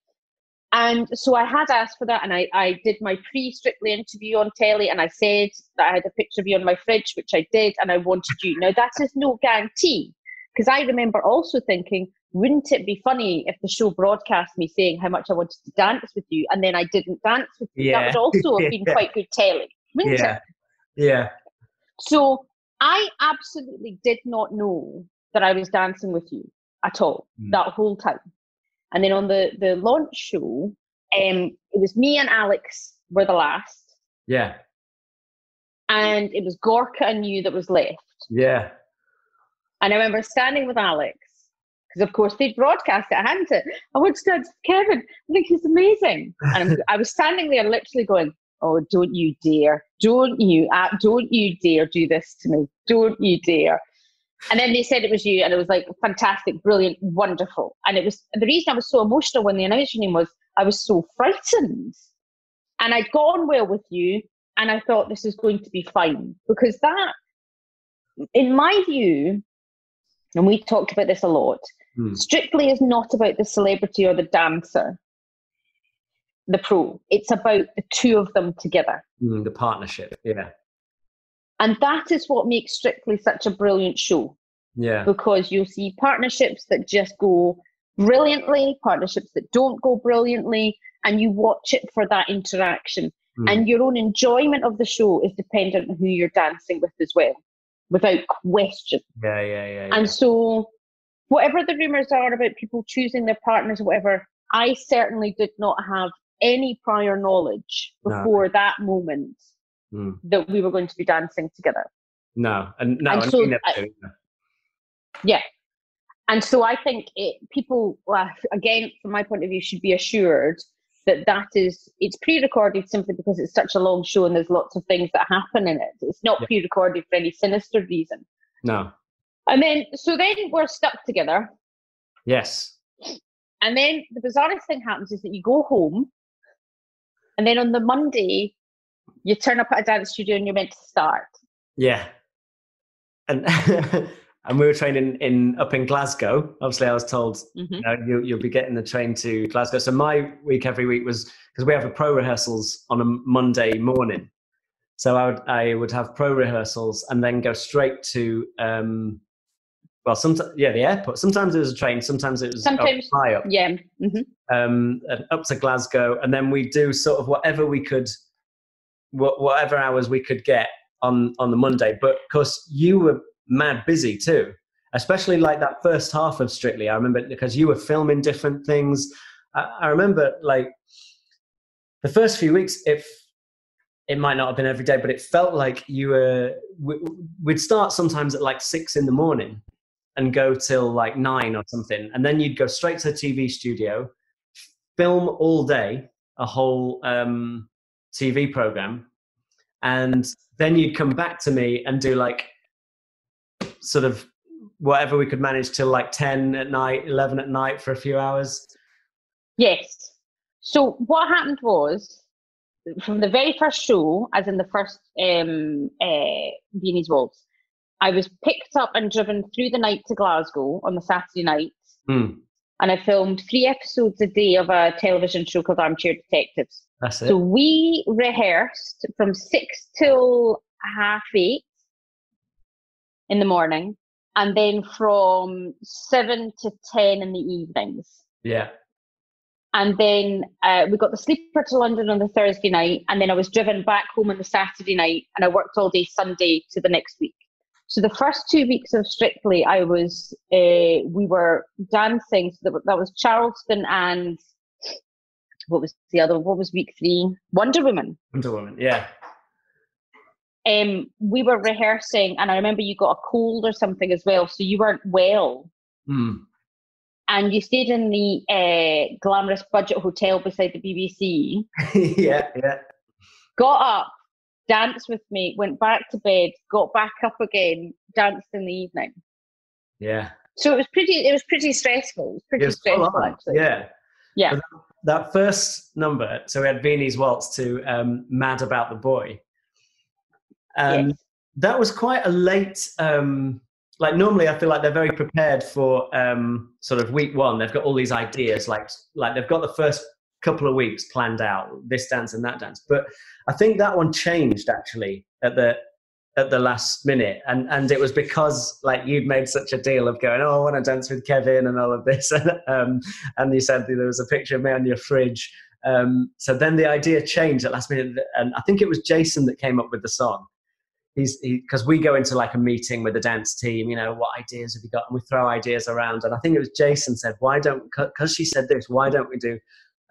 And so I had asked for that, and I, I did my pre strictly interview on telly, and I said that I had a picture of you on my fridge, which I did, and I wanted you. Now, that is no guarantee, because I remember also thinking, wouldn't it be funny if the show broadcast me saying how much I wanted to dance with you, and then I didn't dance with you? Yeah. That would also have been quite good telly, wouldn't yeah. it? Yeah. So I absolutely did not know that I was dancing with you at all mm. that whole time. And then on the the launch show, um, it was me and Alex were the last. Yeah. And it was Gorka and you that was left. Yeah. And I remember standing with Alex because of course they broadcast it, hadn't it? I went to Kevin. I think he's amazing. And I was standing there, literally going, "Oh, don't you dare! Don't you? Uh, don't you dare do this to me! Don't you dare!" And then they said it was you, and it was like fantastic, brilliant, wonderful. And it was the reason I was so emotional when they announced your name was I was so frightened. And I'd gone well with you, and I thought this is going to be fine because that, in my view, and we talked about this a lot, mm. strictly is not about the celebrity or the dancer, the pro. It's about the two of them together. Mm, the partnership, yeah. And that is what makes Strictly such a brilliant show. Yeah. Because you'll see partnerships that just go brilliantly, partnerships that don't go brilliantly, and you watch it for that interaction. Mm. And your own enjoyment of the show is dependent on who you're dancing with as well, without question. Yeah, yeah, yeah. yeah. And so, whatever the rumors are about people choosing their partners or whatever, I certainly did not have any prior knowledge before no. that moment mm. that we were going to be dancing together. No, and no, and so, I, yeah. And so I think it, people, again, from my point of view, should be assured that that is it's pre-recorded simply because it's such a long show and there's lots of things that happen in it. It's not yeah. pre-recorded for any sinister reason. No. And then, so then we're stuck together. Yes. And then the bizarrest thing happens is that you go home, and then on the Monday you turn up at a dance studio and you're meant to start. Yeah. And and we were training in up in Glasgow. Obviously, I was told Mhm. you know, you, you'll be getting the train to Glasgow. So my week every week was because we have a pro rehearsals on a Monday morning. So I would I would have pro rehearsals and then go straight to um, well, sometimes yeah, the airport. Sometimes it was a train. Sometimes it was Sometimes- high up Yeah. hmm um, up to Glasgow, and then we do sort of whatever we could, wha- whatever hours we could get on on the Monday. But of course, you were mad busy too, especially like that first half of Strictly. I remember because you were filming different things. I, I remember like the first few weeks, if it might not have been every day, but it felt like you were. we- We'd start sometimes at like six in the morning and go till like nine or something, and then you'd go straight to the TV studio film all day a whole um, TV program, and then you'd come back to me and do like sort of whatever we could manage till like ten at night, eleven at night for a few hours. Yes. So what happened was, from the very first show, as in the first um, uh, Viennese Waltz, I was picked up and driven through the night to Glasgow on the Saturday night, Hmm, and I filmed three episodes a day of a television show called Armchair Detectives. that's it. So we rehearsed from six till half eight in the morning, and then from seven to ten in the evenings. yeah, And then uh, we got the sleeper to London on the Thursday night, and then I was driven back home on the Saturday night, and I worked all day Sunday to the next week. So the first two weeks of Strictly, I was uh, we were dancing. So that, that was Charleston and what was the other? What was week three? Wonder Woman. Wonder Woman. Yeah, Um, we were rehearsing, and I remember you got a cold or something as well, so you weren't well. Hmm, And you stayed in the uh, glamorous budget hotel beside the BBC. yeah, yeah. got up, danced with me, went back to bed, got back up again, danced in the evening. Yeah, So it was pretty. It was pretty stressful. It was pretty It was stressful, actually. Yeah, Yeah. that first number. So we had Viennese Waltz to um, Mad About the Boy. Um, Yes. that was quite a late um like normally i feel like they're very prepared for um sort of week one they've got all these ideas like like they've got the first couple of weeks planned out this dance and that dance. But i think that one changed actually at the at the last minute. And and it was because like you'd made such a deal of going oh i want to dance with kevin and all of this. Um and you said there was a picture of me on your fridge. Um so then the idea changed at last minute. And i think it was jason that came up with the song. He's because we go into like a meeting with the dance team you know what ideas have you got? And we throw ideas around. And i think it was jason said why don't because she said this why don't we do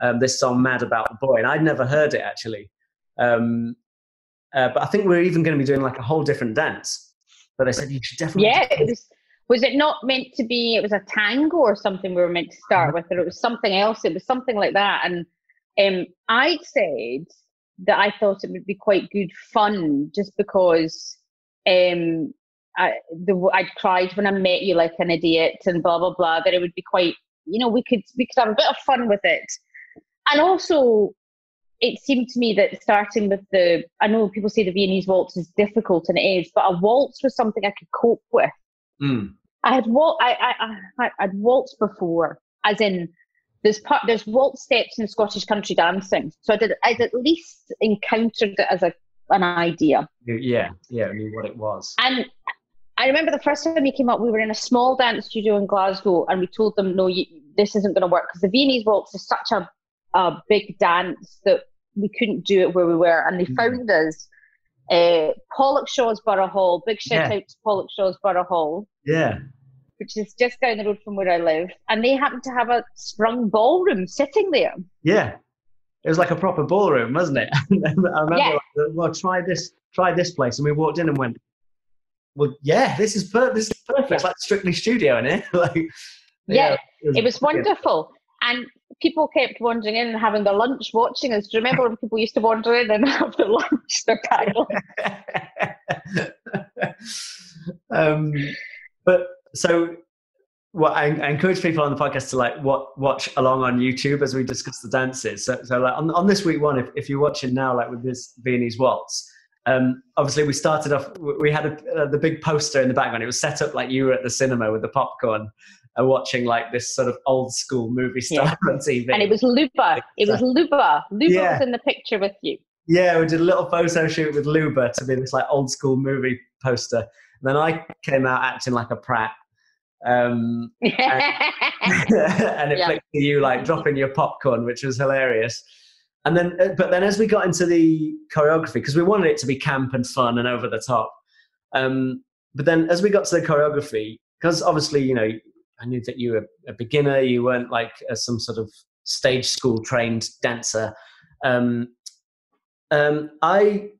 um, this song mad about the boy and i'd never heard it actually um, uh, but i think we're even going to be doing like a whole different dance but they said you should definitely Yeah. It was. Was it not meant to be? It was a tango or something we were meant to start with, or it was something else. It was something like that. And um, I said that I thought it would be quite good fun, just because um, I, the, I'd cried when I met you like an idiot and blah blah blah. That it would be quite, you know, we could we could have a bit of fun with it, and also it seemed to me that starting with the I know people say the Viennese waltz is difficult and it is, but a waltz was something I could cope with. Mm, I had wal- I, I, I I'd waltzed before, as in there's part there's waltz steps in Scottish country dancing. So I did I'd at least encountered it as a an idea. yeah yeah I knew what it was And I remember the first time you came up, we were in a small dance studio in Glasgow, and we told them, no, you, this isn't going to work because the Viennese waltz is such a, a big dance that we couldn't do it where we were. And they Mhm. found us uh, Pollokshaws Burgh Hall. Big shout Yeah. out to Pollokshaws Burgh Hall, yeah which is just down the road from where I live. And they happened to have a sprung ballroom sitting there. yeah it was like a proper ballroom wasn't it i remember Yeah. like, well try this try this place and we walked in and went well yeah this is per- this is perfect it's like strictly studio in here like Yeah, It was brilliant. wonderful. And people kept wandering in and having their lunch watching us. Do you remember when people used to wander in and have their lunch, their um, but so I, I encourage people on the podcast to like what, watch along on YouTube as we discuss the dances. So, so like on, on this week one, if, if you're watching now, like with this Viennese waltz, um, obviously we started off. We had a, uh, the big poster in the background. It was set up like you were at the cinema with the popcorn. And watching like this sort of old school movie star yeah. on TV. And it was Luba. It was Luba. Luba yeah. was in the picture with you. Yeah, we did a little photo shoot with Luba to be this like old school movie poster. And then I came out acting like a prat. Um, and, and, it yeah. to you like dropping your popcorn, which was hilarious. And then, uh, but then as we got into the choreography, because we wanted it to be camp and fun and over the top. Um, but then as we got to the choreography, because obviously, you know, I knew that you were a beginner, you weren't like some sort of stage school trained dancer. Um, um, I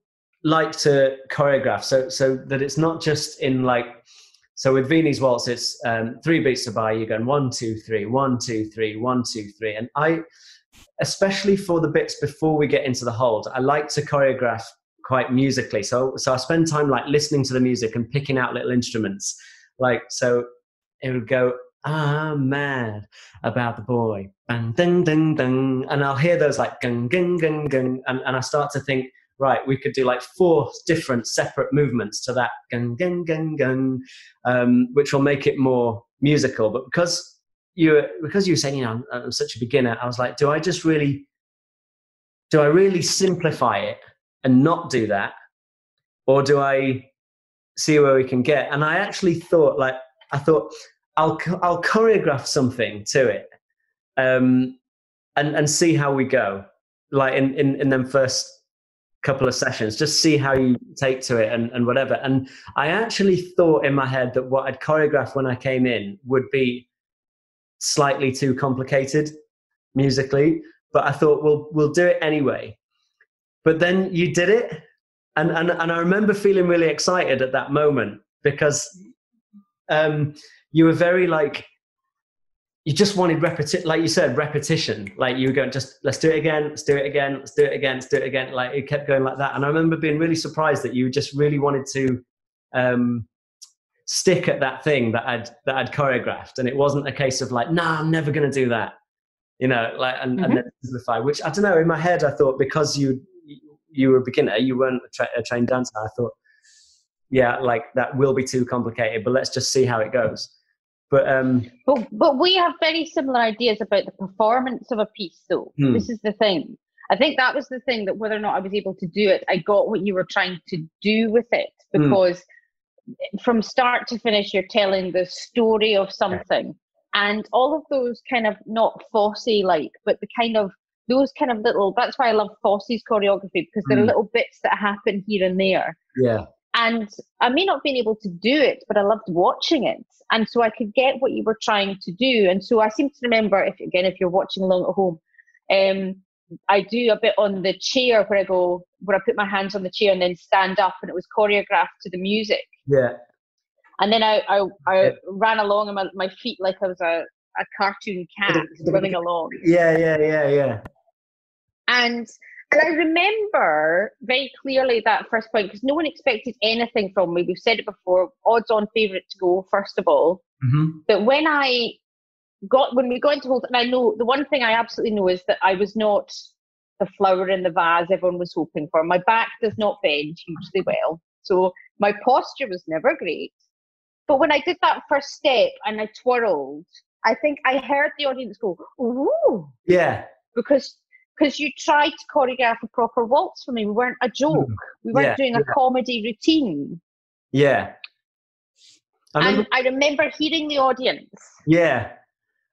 like to choreograph so so that it's not just in like so with Viennese waltz, it's um, three beats to buy. You're going one, two, three, one, two, three, one, two, three, and I especially for the bits before we get into the hold, I like to choreograph quite musically. So, so I spend time like listening to the music and picking out little instruments. Like, so it would go, I'm mad about the boy. And ding, ding, ding. And I'll hear those like gung, gung, gung, gung. And, and I start to think, right, we could do like four different separate movements to that gung, gung, gung, gung, um, which will make it more musical. But because you because you were saying, you know, I'm, I'm such a beginner, I was like, do I just really, do I really simplify it and not do that, or do I see where we can get? And I actually thought, like, I thought I'll I'll choreograph something to it, um, and and see how we go, like in in in them first couple of sessions just see how you take to it and, and whatever and i actually thought in my head that what i'd choreograph when i came in would be slightly too complicated musically, but I thought we'll we'll do it anyway. But then you did it, and and and I remember feeling really excited at that moment because um, you were very like you just wanted repetition, like you said, repetition. Like you were going, just let's do it again, let's do it again, let's do it again, let's do it again. Like it kept going like that, and I remember being really surprised that you just really wanted to um, stick at that thing that I'd that I'd choreographed, and it wasn't a case of like, nah, I'm never going to do that, you know, like and, mm-hmm. and then simplify. Which I don't know. In my head, I thought because you you were a beginner, you weren't a, tra- a trained dancer. I thought, yeah, like that will be too complicated, but let's just see how it goes. But um, but but we have very similar ideas about the performance of a piece, though. Hmm. This is the thing. I think that was the thing that whether or not I was able to do it, I got what you were trying to do with it hmm. because from start to finish, you're telling the story of something. And all of those kind of not Fosse like, but the kind of those kind of little that's why I love Fosse's choreography because there are mm. little bits that happen here and there. Yeah. And I may not have been able to do it, but I loved watching it. And so I could get what you were trying to do. And so I seem to remember if again if you're watching along at home, um, I do a bit on the chair where I go where I put my hands on the chair and then stand up and it was choreographed to the music. Yeah. And then I, I, I yeah. ran along on my, my feet like I was a, a cartoon cat running along. Yeah, yeah, yeah, yeah. And and I remember very clearly that first point because no one expected anything from me. We've said it before, odds on favourite to go, first of all. Mm-hmm. But when I got when we got into hold, and I know the one thing I absolutely know is that I was not the flower in the vase everyone was hoping for. My back does not bend hugely well. So my posture was never great. But when I did that first step and I twirled, I think I heard the audience go, ooh. Yeah. Because because you tried to choreograph a proper waltz for me. We weren't a joke. Mm. We weren't yeah, doing a yeah. comedy routine. Yeah. I remember, and I remember hearing the audience. Yeah.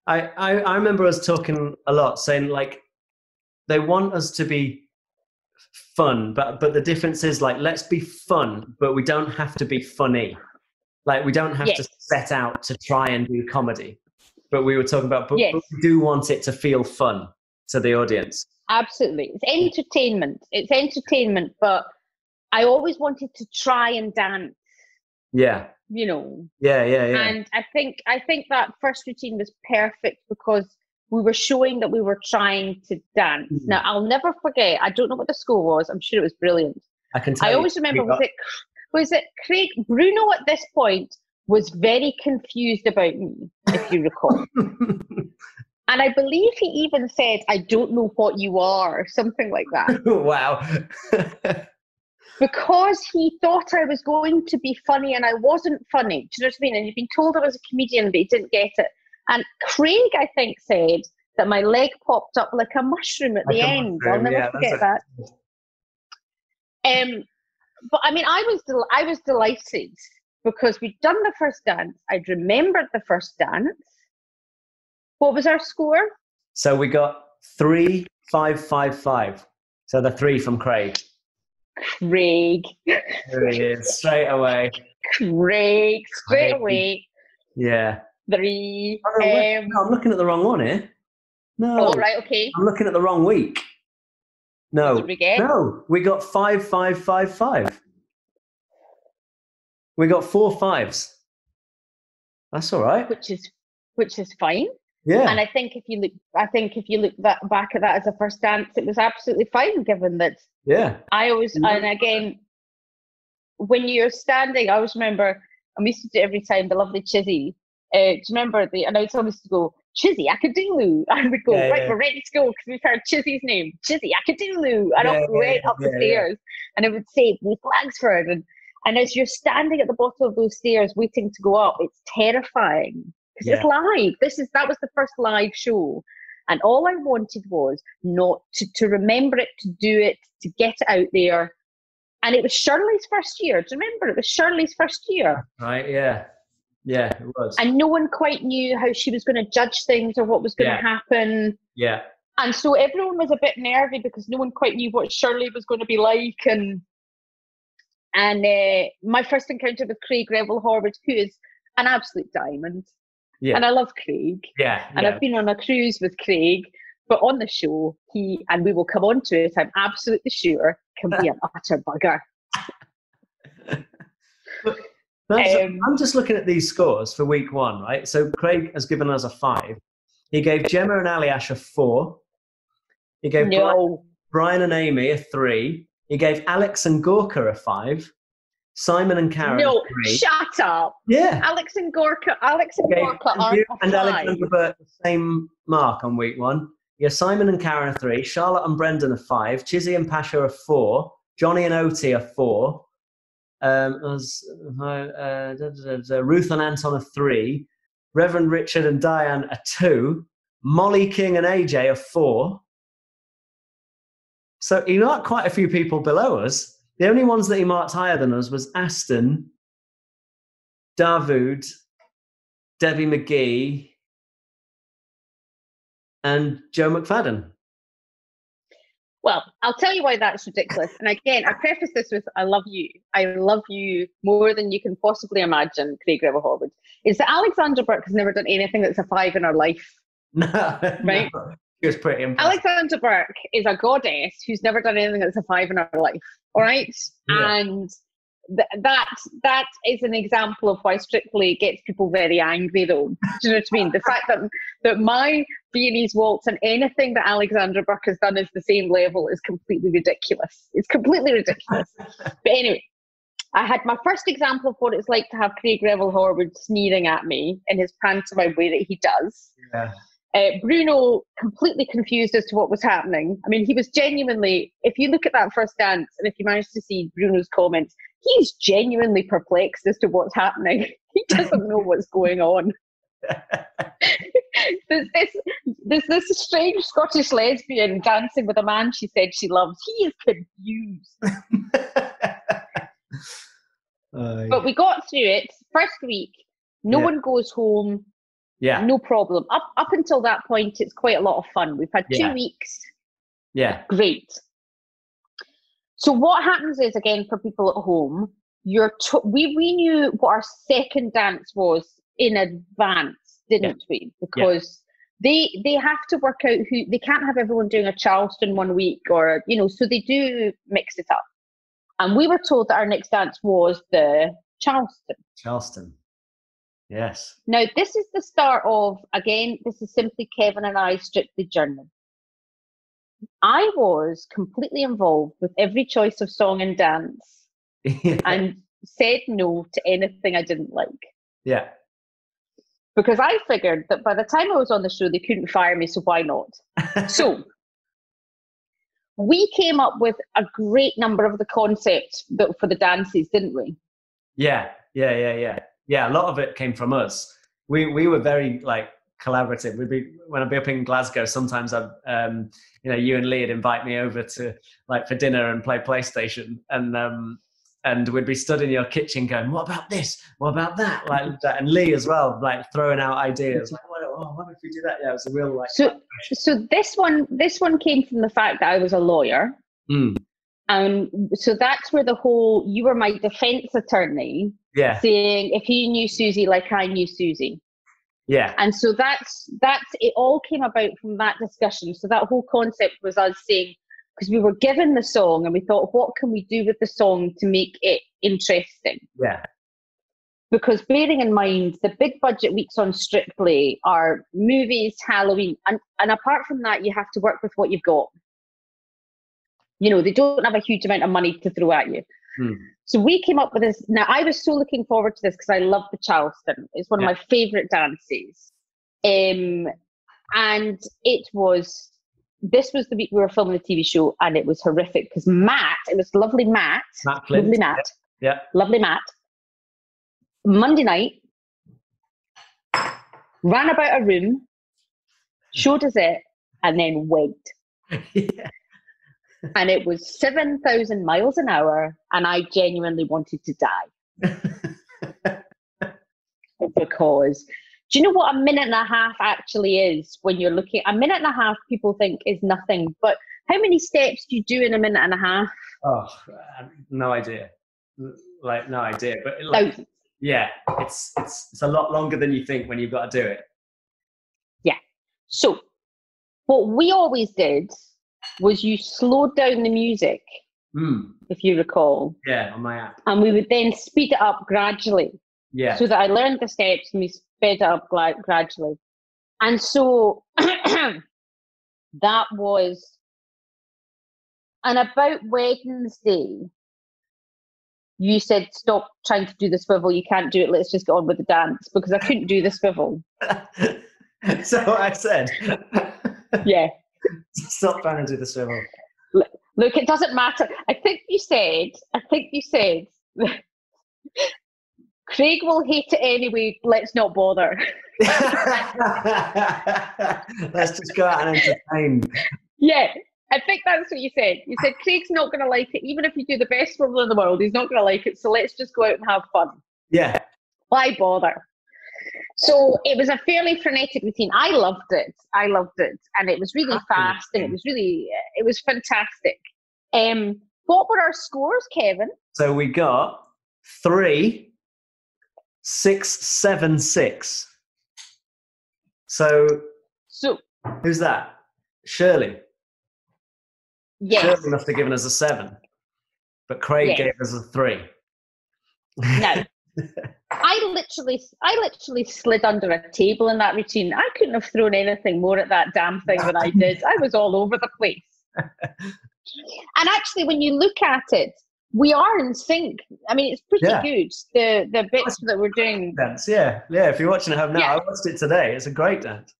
I, I, I remember us talking a lot, saying like they want us to be fun but but the difference is like let's be fun but we don't have to be funny like we don't have yes. to set out to try and do comedy but we were talking about but, yes. but we do want it to feel fun to the audience absolutely it's entertainment it's entertainment but i always wanted to try and dance yeah you know yeah yeah yeah and i think i think that first routine was perfect because we were showing that we were trying to dance. Mm-hmm. Now I'll never forget. I don't know what the school was. I'm sure it was brilliant. I can. I always remember. Was it was it Craig Bruno at this point was very confused about me, if you recall. and I believe he even said, "I don't know what you are," something like that. wow. because he thought I was going to be funny and I wasn't funny. Do you know what I mean? And he'd been told I was a comedian, but he didn't get it. And Craig, I think, said that my leg popped up like a mushroom at Like the end. mushroom, I'll never yeah, forget that. Um, but I mean, I was del- I was delighted because we'd done the first dance. I'd remembered the first dance. What was our score? So we got three, five, five, five. So the three from Craig. Craig, There he is, straight away. Craig, straight Craig. away. Yeah. Three. Oh, no, Um, no, I'm looking at the wrong one here. No, all right, okay. I'm looking at the wrong week. No, did we get? no, we got five, five, five, five. We got four fives. That's all right. Which is which is fine. Yeah, And I think if you look, I think if you look that back at that as a first dance, it was absolutely fine, given that yeah, I always, Mhm. and again, when you're standing, I always remember, and we used to do it every time, the lovely Chizzy. Uh, do you remember the, and I would always go, Chizzy Akudolu. And we'd go, Yeah, right, yeah. we're ready to go because we've heard Chizzy's name, Chizzy Akudolu. And Yeah, went yeah, up the yeah, yeah. stairs, and it would say, Ruth Langsford. And, and as you're standing at the bottom of those stairs waiting to go up, it's terrifying because it's live. This is, that was the first live show. And all I wanted was not to, to remember it, to do it, to get it out there. And it was Shirley's first year. Do you remember? It was Shirley's first year. right, yeah, yeah, it was. And no one quite knew how she was going to judge things or what was going Yeah. to happen. yeah, And so everyone was a bit nervy because no one quite knew what Shirley was going to be like. And and uh, my first encounter with Craig Revel Horwood, who is an absolute diamond. Yeah. And I love Craig. yeah, and yeah. I've been on a cruise with Craig. But on the show, he and we will come on to it. I'm absolutely sure can be an utter bugger. Um, I'm just looking at these scores for week one, right? So Craig has given us a five. He gave Gemma and Aljaž a four. He gave Brian, Brian and Amy a three. He gave Alex and Gorka a five. Simon and Karen no, shut up. yeah. Alex and Gorka, Alex and Gave Gorka are you and. Alexandra Burke the same mark on week one. Yeah, Simon and Karen a three. Charlotte and Brendan a five. Chizzy and Pasha are four. Jonnie and Oti are four. Um, as, uh, uh, Ruth and Anton a three. Reverend Richard and Dianne a two. Mollie King and AJ a four. So he marked quite a few people below us. The only ones that he marked higher than us was Aston, Davood, Debbie McGee, and Joe McFadden. Well, I'll tell you why that's ridiculous. And again, I preface this with I love you. I love you more than you can possibly imagine, Craig Revel Horwood. Is that Alexandra Burke has never done anything that's a five in her life. No, Right. no, he was pretty impressive. Alexandra Burke is a goddess who's never done anything that's a five in her life. All right, Yeah. and th- that that is an example of why Strictly gets people very angry. Though, do you know what I mean? The fact that that my Viennese waltz and anything that Alexandra Burke has done is the same level is completely ridiculous. It's completely ridiculous. but anyway. I had my first example of what it's like to have Craig Revel Horwood sneering at me in his pantomime way that he does. Yeah. Uh, Bruno completely confused as to what was happening. I mean, he was genuinely, if you look at that first dance and if you manage to see Bruno's comments, he's genuinely perplexed as to what's happening. He doesn't know what's going on. there's, this, there's this strange Scottish lesbian dancing with a man she said she loves. He is confused. Uh, But we got through it. First week, no Yeah. one goes home, yeah, no problem. Up, up until that point, it's quite a lot of fun. We've had two Yeah. weeks. yeah, great. So what happens is again for people at home, you're to- we we knew what our second dance was in advance, didn't we? Because they they have to work out who they can't have everyone doing a Charleston one week or you know, so they do mix it up. And we were told that our next dance was the Charleston. Charleston. Yes. Now, this is the start of, again, this is simply Kevin and I strictly journey. I was completely involved with every choice of song and dance and said no to anything I didn't like. yeah. Because I figured that by the time I was on the show, they couldn't fire me, so why not? so, we came up with a great number of the concepts for the dances, didn't we? Yeah, yeah, yeah, yeah, yeah. A lot of it came from us. We we were very like collaborative. We'd be when I'd be up in Glasgow. Sometimes I'd, um, you know, you and Lee would invite me over to like for dinner and play PlayStation, and um, and we'd be stood in your kitchen going, "What about this? What about that?" Like that, and Lee as well, like throwing out ideas. Like, what, oh, what if we do that? Yeah, it was a real like. So, so this one, this one came from the fact that I was a lawyer, Mm, and so that's where the whole you were my defense attorney, yeah, saying if he knew Susie like I knew Susie, yeah, and so that's that's it. All came about from that discussion. So that whole concept was us saying because we were given the song and we thought, what can we do with the song to make it interesting? yeah, because bearing in mind the big budget weeks on Strictly are movies, Halloween, and, and apart from that, you have to work with what you've got. You know, they don't have a huge amount of money to throw at you. Hmm. So we came up with this. Now, I was so looking forward to this because I love the Charleston. It's one Yeah. of my favourite dances. Um, and it was, this was the week we were filming the TV show, and it was horrific because Matt, it was lovely Matt, Matt Flint. lovely Matt, Yeah, lovely Matt. Monday night, ran about a room, showed us it, and then went. yeah. And it was 7,000 miles an hour, and I genuinely wanted to die because do you know what a minute and a half actually is when you're looking? A minute and a half, people think is nothing, but how many steps do you do in a minute and a half? oh, um, no idea. Like no idea, but like, Thousands. yeah, it's it's it's a lot longer than you think when you've got to do it. Yeah. So, what we always did was you slowed down the music, Mm, if you recall, yeah, on my app. and we would then speed it up gradually Yeah, so that I learned the steps and we sped it up gradually. And so that was, and about Wednesday, you said, Stop trying to do the swivel, you can't do it, let's just get on with the dance because I couldn't do the swivel. so I said, Yeah. Stop trying to do the swivel. Look, it doesn't matter. I think you said, I think you said, Craig will hate it anyway, let's not bother. Let's just go out and entertain. Yeah, I think that's what you said. You said Craig's not going to like it, even if you do the best swivel in the world. He's not going to like it. So let's just go out and have fun. Yeah, Why bother? So it was a fairly frenetic routine. I loved it. I loved it, and it was really fast, and it was really, it was fantastic. Um, what were our scores, Kevin? so we got three, six, seven, six. So So who's that? Shirley. yes, Shirley must have given us a seven, but Craig Yes. gave us a three. no. I literally, I literally slid under a table in that routine. I couldn't have thrown anything more at that damn thing than I did. I was all over the place. and actually, when you look at it, we are in sync. I mean, it's pretty Yeah. good. The the bits that we're doing, dance, yeah, yeah. If you're watching at home now, Yeah. I watched it today. It's a great dance.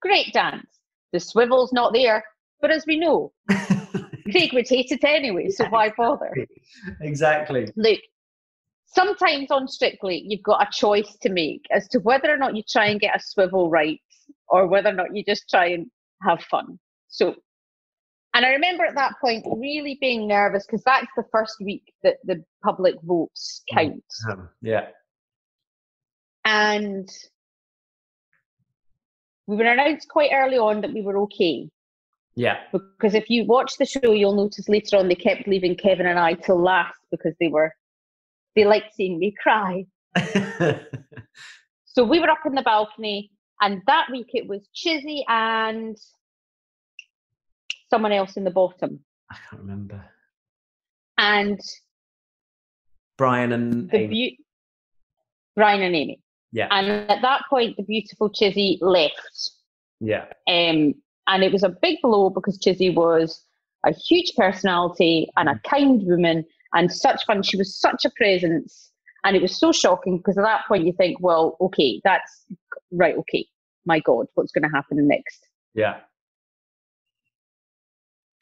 great dance. The swivel's not there, but as we know, Craig would hate it anyway. So why bother? exactly. Look, sometimes on Strictly, you've got a choice to make as to whether or not you try and get a swivel right or whether or not you just try and have fun. So, and I remember at that point really being nervous because that's the first week that the public votes count. Um, yeah. And we were announced quite early on that we were okay. Yeah. Because if you watch the show, you'll notice later on they kept leaving Kevin and I till last because they were, they liked seeing me cry. So we were up in the balcony, and that week it was Chizzy and someone else in the bottom. I can't remember. And Brian and the Amy. Brian and Amy. Yeah. And at that point, the beautiful Chizzy left. Yeah. Um, and it was a big blow because Chizzy was a huge personality and a kind woman and such fun. She was such a presence. And it was so shocking because at that point you think, well, okay, that's right, okay. My God, what's going to happen next? Yeah.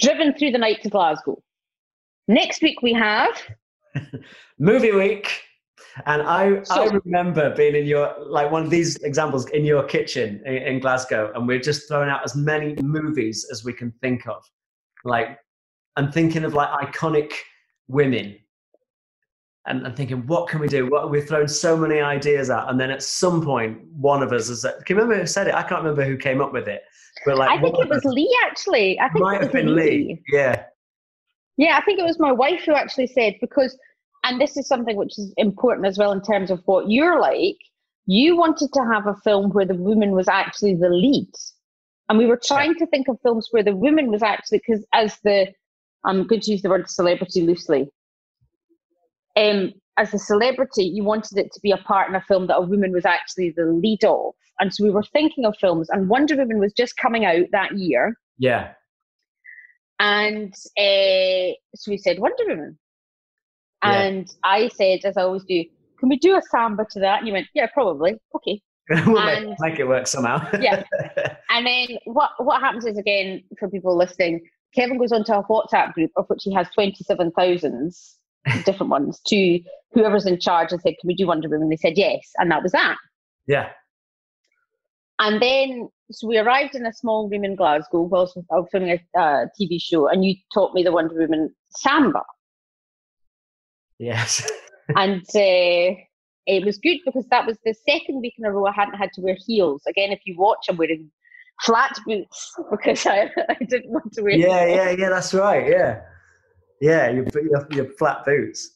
driven through the night to Glasgow. Next week we have movie week. And I, So- I remember being in your, like one of these examples in your kitchen in, in Glasgow, and we're just throwing out as many movies as we can think of. Like, I'm thinking of like iconic women and, and thinking, what can we do? What, we've thrown so many ideas out. And then at some point, one of us has said, can you remember who said it? I can't remember who came up with it. But like, I think it was Lee actually. I think might it was have been Lee. Yeah. Yeah, I think it was my wife who actually said because, and this is something which is important as well in terms of what you're like. You wanted to have a film where the woman was actually the lead, and we were trying to think of films where the woman was actually because as the I'm going to use the word celebrity loosely. Um, as a celebrity, you wanted it to be a part in a film that a woman was actually the lead of, and so we were thinking of films, and Wonder Woman was just coming out that year. Yeah. And uh, so we said Wonder Woman. Yeah. And I said, as I always do, can we do a samba to that? And you went, yeah, probably. Okay. we'll make, And- make it work somehow. Yeah. And then what, what happens is, again, for people listening, Kevin goes onto a WhatsApp group of which he has 27,000 different ones to whoever's in charge and said, can we do Wonder Woman? They said yes. And that was that. yeah. And then, so we arrived in a small room in Glasgow whilst I was filming a uh, TV show, and you taught me the Wonder Woman samba. Yes. and uh, it was good because that was the second week in a row I hadn't had to wear heels. Again, if you watch, I'm wearing flat boots because I, I didn't want to wear. yeah, yeah, yeah. That's right. Yeah, yeah. Your your, your flat boots.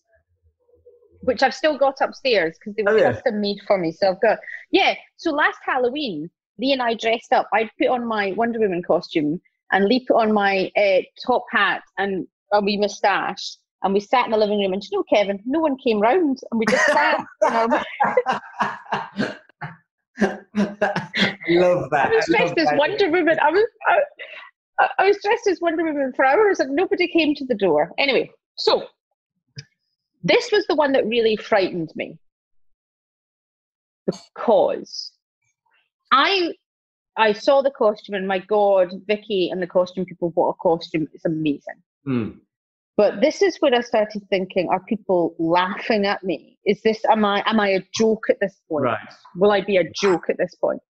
Which I've still got upstairs because they were Oh, yeah. custom made for me. So I've got yeah. So last Halloween, Lee and I dressed up. I put on my Wonder Woman costume, and Lee put on my uh, top hat and a wee moustache. And we sat in the living room, and you know, Kevin, no one came round, and we just sat. you know, I love that. I was I dressed as that. Wonder Woman. I was I, I was dressed as Wonder Woman for hours and nobody came to the door. Anyway, so this was the one that really frightened me because I I saw the costume and my God, Vicky and the costume people, what a costume! It's amazing. Hmm. But this is where I started thinking: Are people laughing at me? Is this am I am I a joke at this point? Right. Will I be a joke at this point?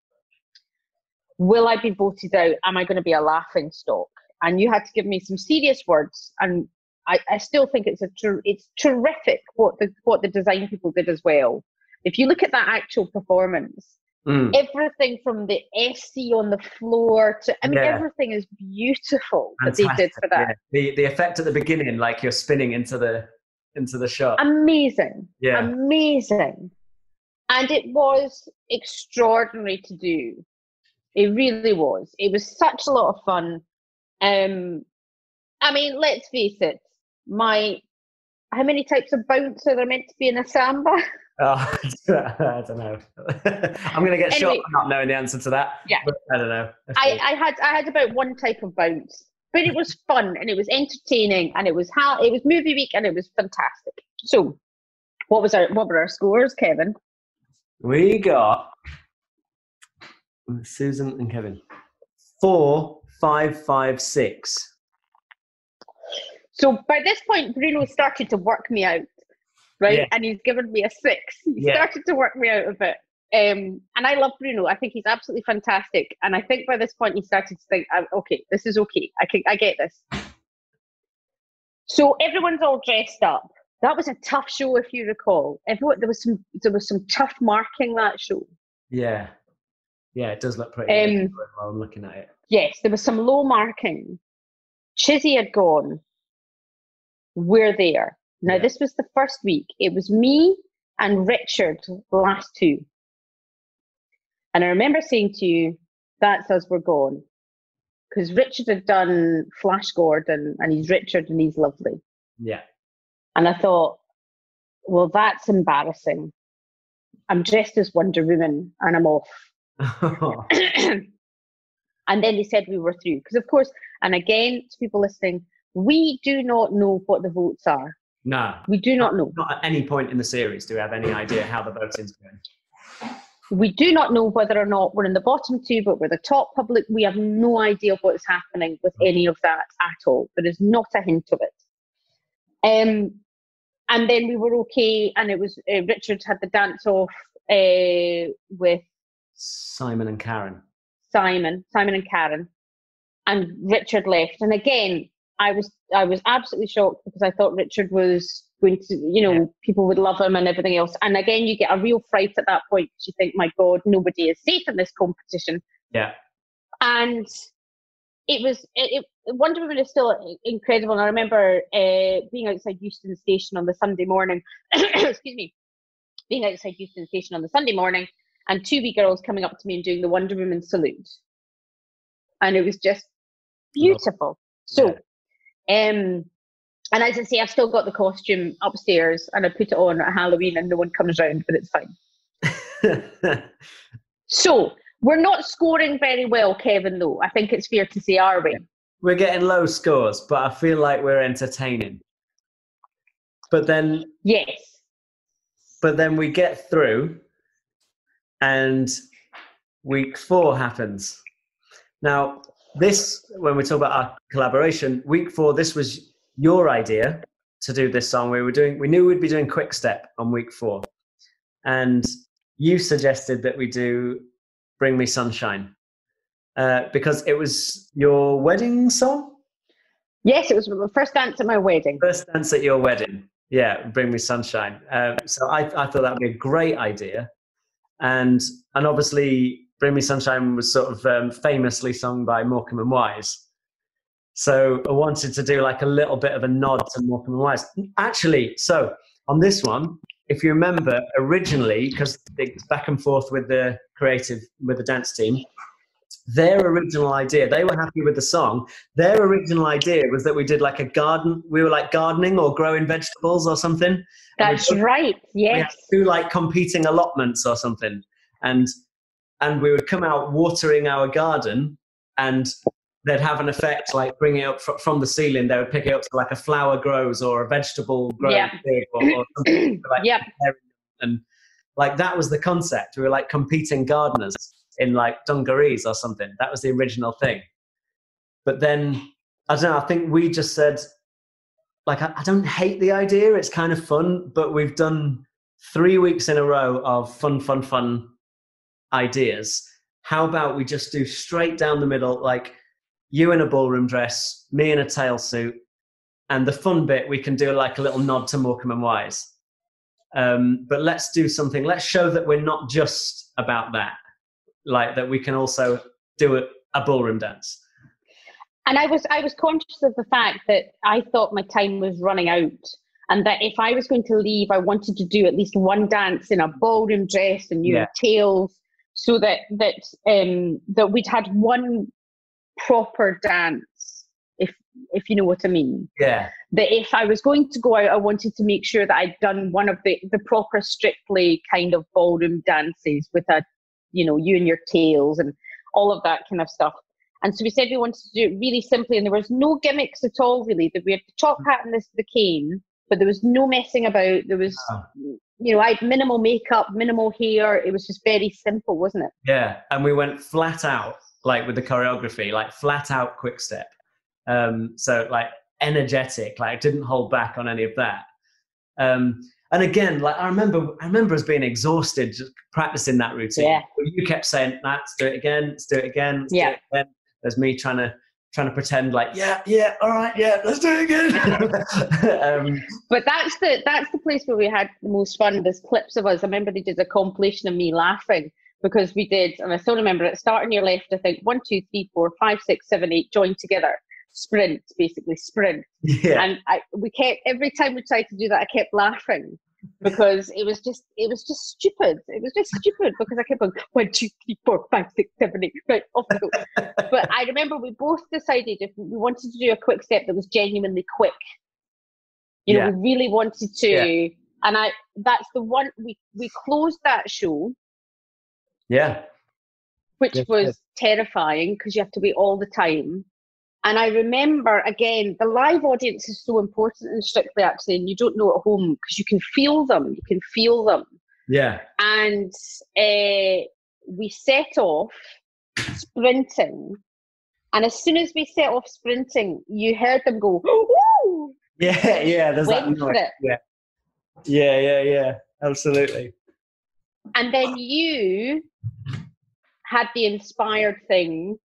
Will I be voted out? Am I going to be a laughing stock? And you had to give me some serious words, and I, I still think it's a ter- it's terrific what the what the design people did as well. If you look at that actual performance, Hmm. everything from the SC on the floor to I mean Yeah. everything is beautiful that they did for that. yeah. The the effect at the beginning, like you're spinning into the into the shot. Amazing. Yeah. amazing. And it was extraordinary to do. It really was. It was such a lot of fun. Um, I mean, let's face it. My how many types of bounce are there meant to be in a samba? Oh, I don't know. I'm going to get shot Anyway. for not knowing the answer to that. Yeah. but I don't know. I, I had I had about one type of bounce, but it was fun and it was entertaining and it was how it was movie week and it was fantastic. So, what was our what were our scores, Kevin? we got Susan and Kevin. Four, five, five, six. So by this point, Bruno started to work me out, right? Yeah. And he's given me a six. He Yeah. started to work me out a bit. Um, and I love Bruno. I think he's absolutely fantastic. And I think by this point, he started to think, "Uh, okay, this is okay. I can, I get this. So everyone's all dressed up. That was a tough show, if you recall. Everyone, there was some, there was some tough marking that show. Yeah. Yeah, it does look pretty Um, while I'm looking at it. Yes, there was some low marking. Chizzy had gone. We're there. Now, Yeah. this was the first week. It was me and Richard, the last two. And I remember saying to you, that's us, we're gone. Because Richard had done Flash Gordon and he's Richard and he's lovely. Yeah. And I thought, well, that's embarrassing. I'm dressed as Wonder Woman and I'm off. and then they said we were through. Because, of course, and again, to people listening, we do not know what the votes are. No. We do not know. Not at any point in the series do we have any idea how the voting's going. we do not know whether or not we're in the bottom two, but we're the top public. We have no idea what is happening with Mm. any of that at all. There is not a hint of it. Um, and then we were okay, and it was uh, Richard had the dance off uh, with Simon and Karen. Simon, Simon and Karen, and Richard left. And again, I was I was absolutely shocked because I thought Richard was going to, you know, Yeah. people would love him and everything else. And again, you get a real fright at that point because you think, my God, nobody is safe in this competition. Yeah. And it was it, it Wonder Woman is still incredible. And I remember uh, being outside Euston Station on the Sunday morning. excuse me, being outside Euston Station on the Sunday morning, and two wee girls coming up to me and doing the Wonder Woman salute, and it was just beautiful. So, um, and as I say, I've still got the costume upstairs, and I put it on at Halloween, and no one comes round, but it's fine. So we're not scoring very well, Kevin. Though I think it's fair to say, are we? we're getting low scores, but I feel like we're entertaining. But then Yes. but then we get through and week four happens now this when we talk about our collaboration week four this was your idea to do this song we were doing we knew we'd be doing quick step on week four and you suggested that we do bring me sunshine uh, because it was your wedding song Yes, it was my first dance at my wedding. first dance at your wedding. Yeah, bring me sunshine. Um, so I, I thought that would be a great idea, and and obviously, bring me sunshine was sort of um, famously sung by Morecambe and Wise. So I wanted to do like a little bit of a nod to Morecambe and Wise. Actually, so on this one, if you remember originally, because it's back and forth with the creative with the dance team, their original idea, they were happy with the song. Their original idea was that we did like a garden, we were like gardening or growing vegetables or something. We That's right. we had Yes. two like competing allotments or something. And and we would come out watering our garden and they'd have an effect like bringing it up fr- from the ceiling. They would pick it up so like a flower grows or a vegetable grows Yeah. or, or something like Yep. and like that was the concept. We were like competing gardeners in like dungarees or something. That was the original thing. But then I don't know. I think we just said like I, I don't hate the idea. It's kind of fun, but we've done three weeks in a row of fun, fun, fun ideas. How about we just do straight down the middle, like you in a ballroom dress, me in a tail suit, and the fun bit we can do like a little nod to Morecambe and Wise. Um, but let's do something. Let's show that we're not just about that. Like that we can also do a, a ballroom dance. And I was I was conscious of the fact that I thought my time was running out, and that if I was going to leave, I wanted to do at least one dance in a ballroom dress and you Yeah. tails, so that that um that we'd had one proper dance, if if you know what I mean. Yeah, That if I was going to go out, I wanted to make sure that I'd done one of the the proper strictly kind of ballroom dances with a, you know, you and your tails and all of that kind of stuff. And so we said we wanted to do it really simply, and there was no gimmicks at all, really. That we had the top hat and this the cane, but there was no messing about. There was. You know, I had minimal makeup, minimal hair. It was just very simple, wasn't it? yeah. And we went flat out, like with the choreography, like flat out quick step. Um, so like energetic, like didn't hold back on any of that. Um, and again, like I remember, I remember us being exhausted just practicing that routine. Yeah. You kept saying, nah, "Let's do it again. Let's do it again. Let's Yeah. do it again." There's me trying to trying to pretend like, "Yeah, yeah, all right, yeah, let's do it again." um, But that's the that's the place where we had the most fun. There's clips of us. I remember they did a compilation of me laughing because we did, and I still remember it. starting your left, I think one, two, three, four, five, six, seven, eight, join together, sprint, basically sprint. yeah, And I we kept every time we tried to do that, I kept laughing because it was just it was just stupid. It was just stupid because I kept going one, two, three, four, five, six, seven, eight, right off we go. But I remember we both decided if we wanted to do a quick step that was genuinely quick. You know, we really wanted to, Yeah. and I that's the one we we closed that show, yeah, which Yes, was yes. terrifying because you have to wait all the time. And I remember again, the live audience is so important in Strictly actually, and you don't know at home because you can feel them. You can feel them. Yeah. And uh, we set off sprinting. And as soon as we set off sprinting, you heard them go, Woo! Yeah, yeah. There's Went that noise. Yeah. Yeah, yeah, yeah. Absolutely. And then you had the inspired thing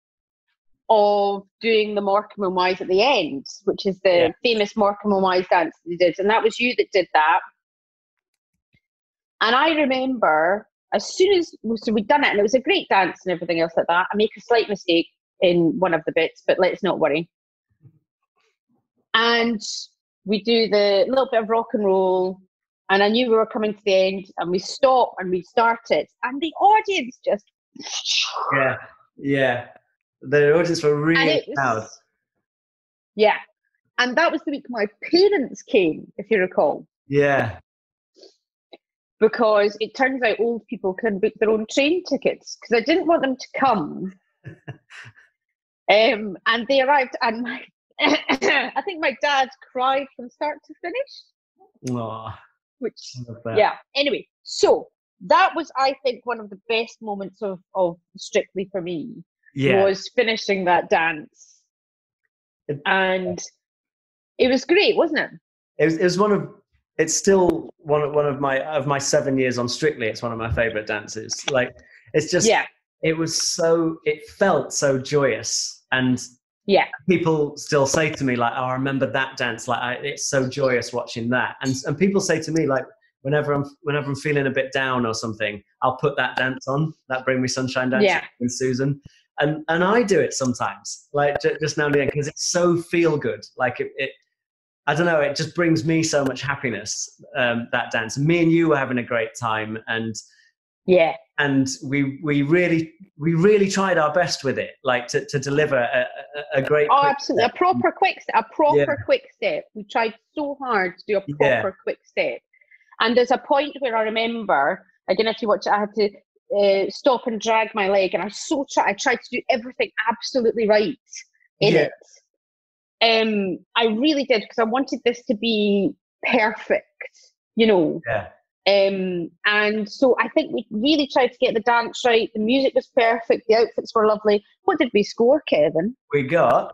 of doing the Morecambe and Wise at the end, which is the Yeah. famous Morecambe and Wise dance that you did. And that was you that did that. And I remember as soon as so we'd done it, and it was a great dance and everything else like that. I make a slight mistake in one of the bits, but let's not worry. And we do the little bit of rock and roll, and I knew we were coming to the end, and we stop and we start it, and the audience just Yeah. Yeah. The audience were really was loud. yeah, and that was the week my parents came, if you recall, Yeah. because it turns out old people can book their own train tickets because I didn't want them to come. um, and they arrived, and my, I think my dad cried from start to finish, Aw, which yeah. Anyway, so that was, I think, one of the best moments of of Strictly for me Yeah. was finishing that dance, and it was great, wasn't it? It was, it was one of it's still one of one of my of my seven years on Strictly. It's one of my favorite dances. Like it's just yeah, it was so it felt so joyous and yeah, people still say to me like oh i remember that dance like I, it's so joyous watching that and and people say to me like whenever i'm whenever i'm feeling a bit down or something i'll put that dance on that bring me sunshine dance Yeah. and susan and and i do it sometimes like ju- just now and again because it's so feel good like it, it I don't know. It just brings me so much happiness. Um, that dance. Me and you were having a great time, and yeah, and we we really we really tried our best with it, like to, to deliver a, a, a great. Oh, absolutely. A proper quick step. A proper Yeah. quick step. We tried so hard to do a Yeah. proper quick step. And there's a point where I remember, I don't know if you watch I had to uh, stop and drag my leg. And I so try, I tried to do everything absolutely right in Yeah. it. Um, I really did because I wanted this to be perfect, you know. Yeah, Um, and so I think we really tried to get the dance right. The music was perfect. The outfits were lovely. What did we score, Kevin? we got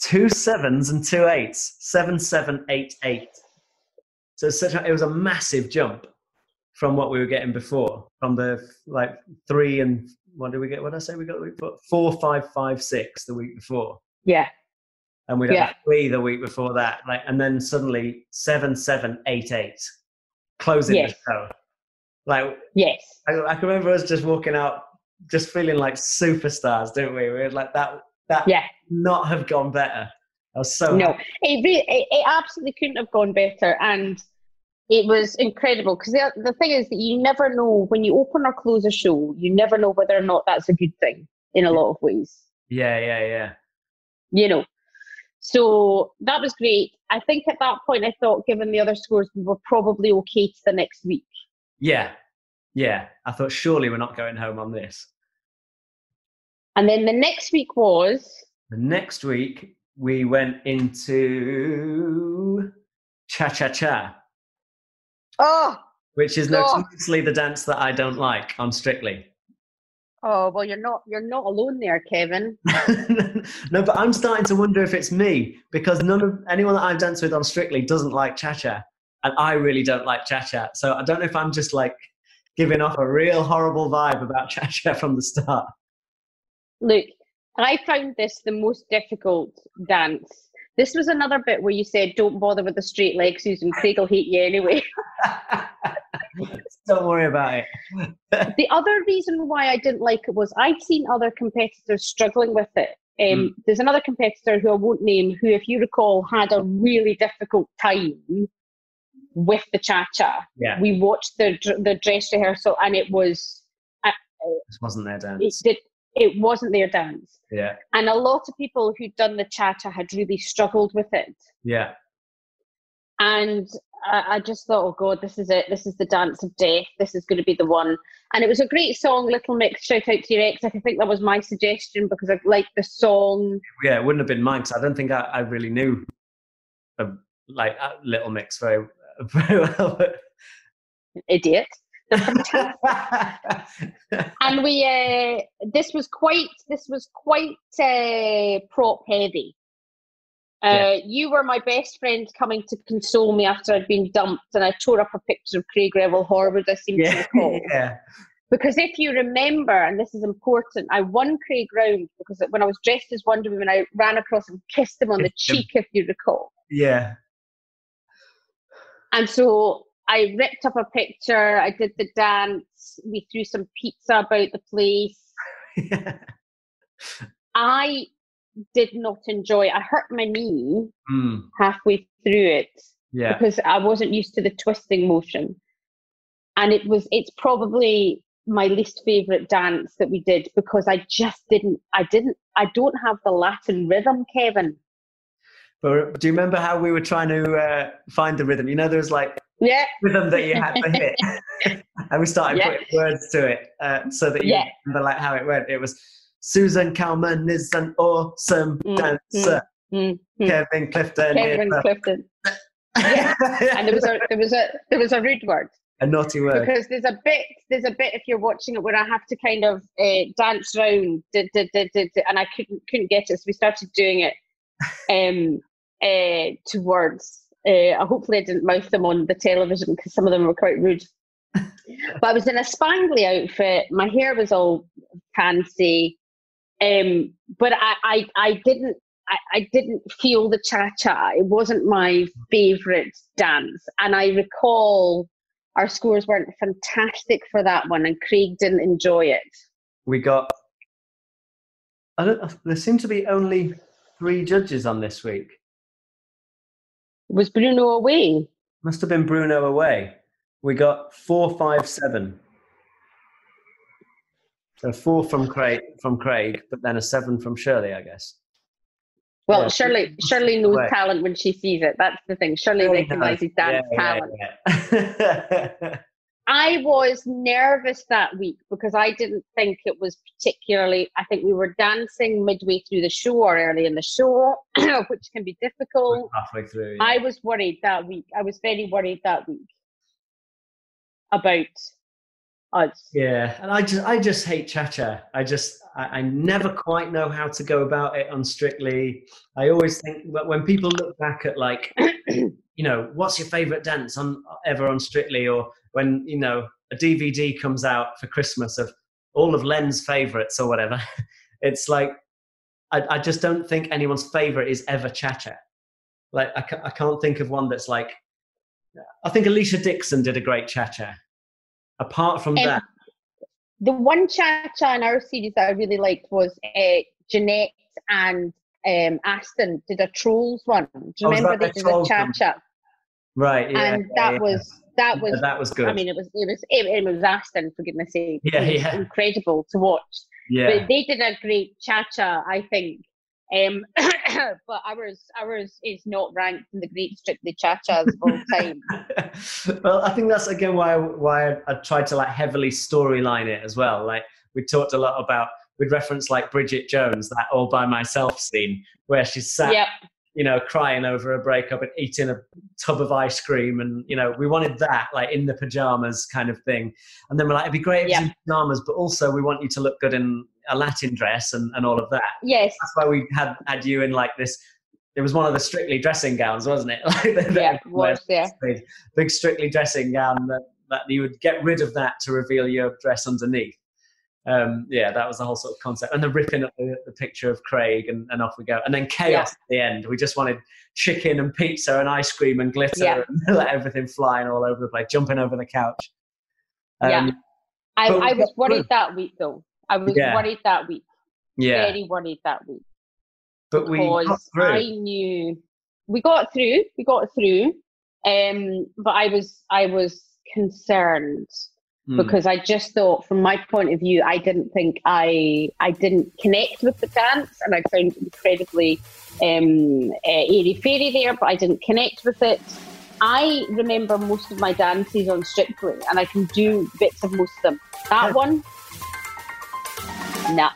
two sevens and two eights. Seven, seven, eight, eight. So it's such a, it was a massive jump from what we were getting before. From the like three and what did we get? What did I say we got the week before? Four, five, five, six the week before. Yeah. and we'd have Yeah. three the week before that, like, and then suddenly seven, seven, eight, eight, closing Yes. the show. Like, Yes. I, I can remember us just walking out, just feeling like superstars, didn't we? We were like that. That Yeah. not have gone better. I was so No, it, it, it absolutely couldn't have gone better. And it was incredible because the, the thing is that you never know when you open or close a show, you never know whether or not that's a good thing in a lot of ways, Yeah, yeah, yeah. you know. So that was great. I think at that point, I thought, given the other scores, we were probably okay to the next week. Yeah, yeah. I thought surely we're not going home on this. And then the next week was The next week we went into cha cha cha, oh which is Oh. notoriously the dance that I don't like on Strictly. oh well, you're not you're not alone there, Kevin. no, but I'm starting to wonder if it's me because none of anyone that I've danced with on Strictly doesn't like cha cha, and I really don't like cha cha. So I don't know if I'm just like giving off a real horrible vibe about cha cha from the start. Look, I found this the most difficult dance. This was another bit where you said, "Don't bother with the straight legs, Susan. Craig will hate you anyway." don't worry about it. the other reason why I didn't like it was I'd seen other competitors struggling with it. Um, There's another competitor who I won't name, who, if you recall, had a really difficult time with the cha cha. Yeah, We watched the the dress rehearsal, and it was this wasn't their it did it wasn't their dance. Yeah, And a lot of people who'd done the cha cha had really struggled with it. yeah, And I, I just thought, oh God, this is it. This is the dance of death. This is going to be the one. And it was a great song, Little Mix. Shout out to your ex. I think that was my suggestion because I liked the song. yeah. It wouldn't have been mine because I don't think I, I really knew uh, like uh, Little Mix very very well. Idiot. and we uh, this was quite this was quite uh, prop heavy. Uh, yeah. You were my best friend coming to console me after I'd been dumped, and I tore up a picture of Craig Revel Horwood. I seem yeah. to recall. yeah. Because if you remember, and this is important, I won Craig round because when I was dressed as Wonder Woman, I ran across and kissed him on the cheek, if you recall. Yeah. And so I ripped up a picture. I did the dance. We threw some pizza about the place. I did not enjoy. I hurt my knee mm. halfway through it yeah. because I wasn't used to the twisting motion, and it was. It's probably my least favorite dance that we did because I just didn't. I didn't. I don't have the Latin rhythm, Kevin. But do you remember how we were trying to uh, find the rhythm? You know, there was like yeah. rhythm that you had to hit, and we started yeah. putting words to it uh, so that you yeah. remember like how it went. It was Susan Calman is an awesome mm, dancer. Mm, mm, Kevin Clifton. Kevin Clifton. yeah. and there was a there was a there was a rude word. A naughty word. Because there's a bit there's a bit if you're watching it where I have to kind of uh, dance around, and I couldn't couldn't get it, so we started doing it. Um, uh, to words. Uh, hopefully, I didn't mouth them on the television because some of them were quite rude. but I was in a spangly outfit. My hair was all fancy, um, but I, I, I didn't. I, I didn't feel the cha cha. It wasn't my favorite dance, and I recall our scores weren't fantastic for that one, and Craig didn't enjoy it. We got. I don't. There seem to be only three judges on this week. Was Bruno away? Must have been Bruno away. We got four, five, seven. So four from Craig, from Craig, but then a seven from Shirley, I guess. Well, yeah. Shirley, Shirley knows away. talent when she sees it. That's the thing. Shirley recognizes Dan's yeah, talent. I was nervous that week because I didn't think it was particularly. I think we were dancing midway through the show or early in the show, which can be difficult. Halfway through. Yeah. I was worried that week. I was very worried that week about us. Yeah, and I just I just hate cha-cha. I just I, I never quite know how to go about it on Strictly. I always think that when people look back at like, you know, what's your favorite dance on ever on Strictly or when you know a DVD comes out for Christmas of all of Len's favorites or whatever, it's like I, I just don't think anyone's favorite is ever Cha Cha. Like I, ca- I can't think of one that's like. I think Alesha Dixon did a great Cha Cha. Apart from that, the one Cha Cha in our series that I really liked was uh, Janette and um, Aston did a Trolls one. Do you remember they did a Cha Cha? Right. Yeah, and that yeah, was that was that was good. I mean, it was it was it, it was Aston for goodness sake. Yeah, yeah. incredible to watch. Yeah, but they did a great cha cha, I think. Um, but ours ours is not ranked in the great strictly cha chas of all time. well, I think that's again why why I, I tried to like heavily storyline it as well. Like we talked a lot about we'd reference like Bridget Jones, that all by myself scene where she's sat yep you know, crying over a breakup and eating a tub of ice cream. And, you know, we wanted that, like in the pajamas kind of thing. And then we're like, it'd be great if yeah. in pajamas, but also we want you to look good in a Latin dress and, and all of that. Yes. That's why we had, had you in like this. It was one of the strictly dressing gowns, wasn't it? like the, yeah, was, yeah. Big strictly dressing gown that, that you would get rid of that to reveal your dress underneath um, yeah, that was the whole sort of concept. And the ripping up the, the picture of Craig, and, and, off we go. And then chaos yeah. at the end. We just wanted chicken and pizza and ice cream and glitter yeah. and let everything flying all over the place, jumping over the couch. Um, yeah, I, I was worried that week though. I was yeah. worried that week. Yeah, very worried that week. But we got through. I knew we got through. We got through. Um, but I was I was concerned Hmm. because I just thought, from my point of view, I didn't think I I didn't connect with the dance, and I found it incredibly um, uh, airy fairy there, but I didn't connect with it. I remember most of my dances on Strictly, and I can do bits of most of them. That one, nah.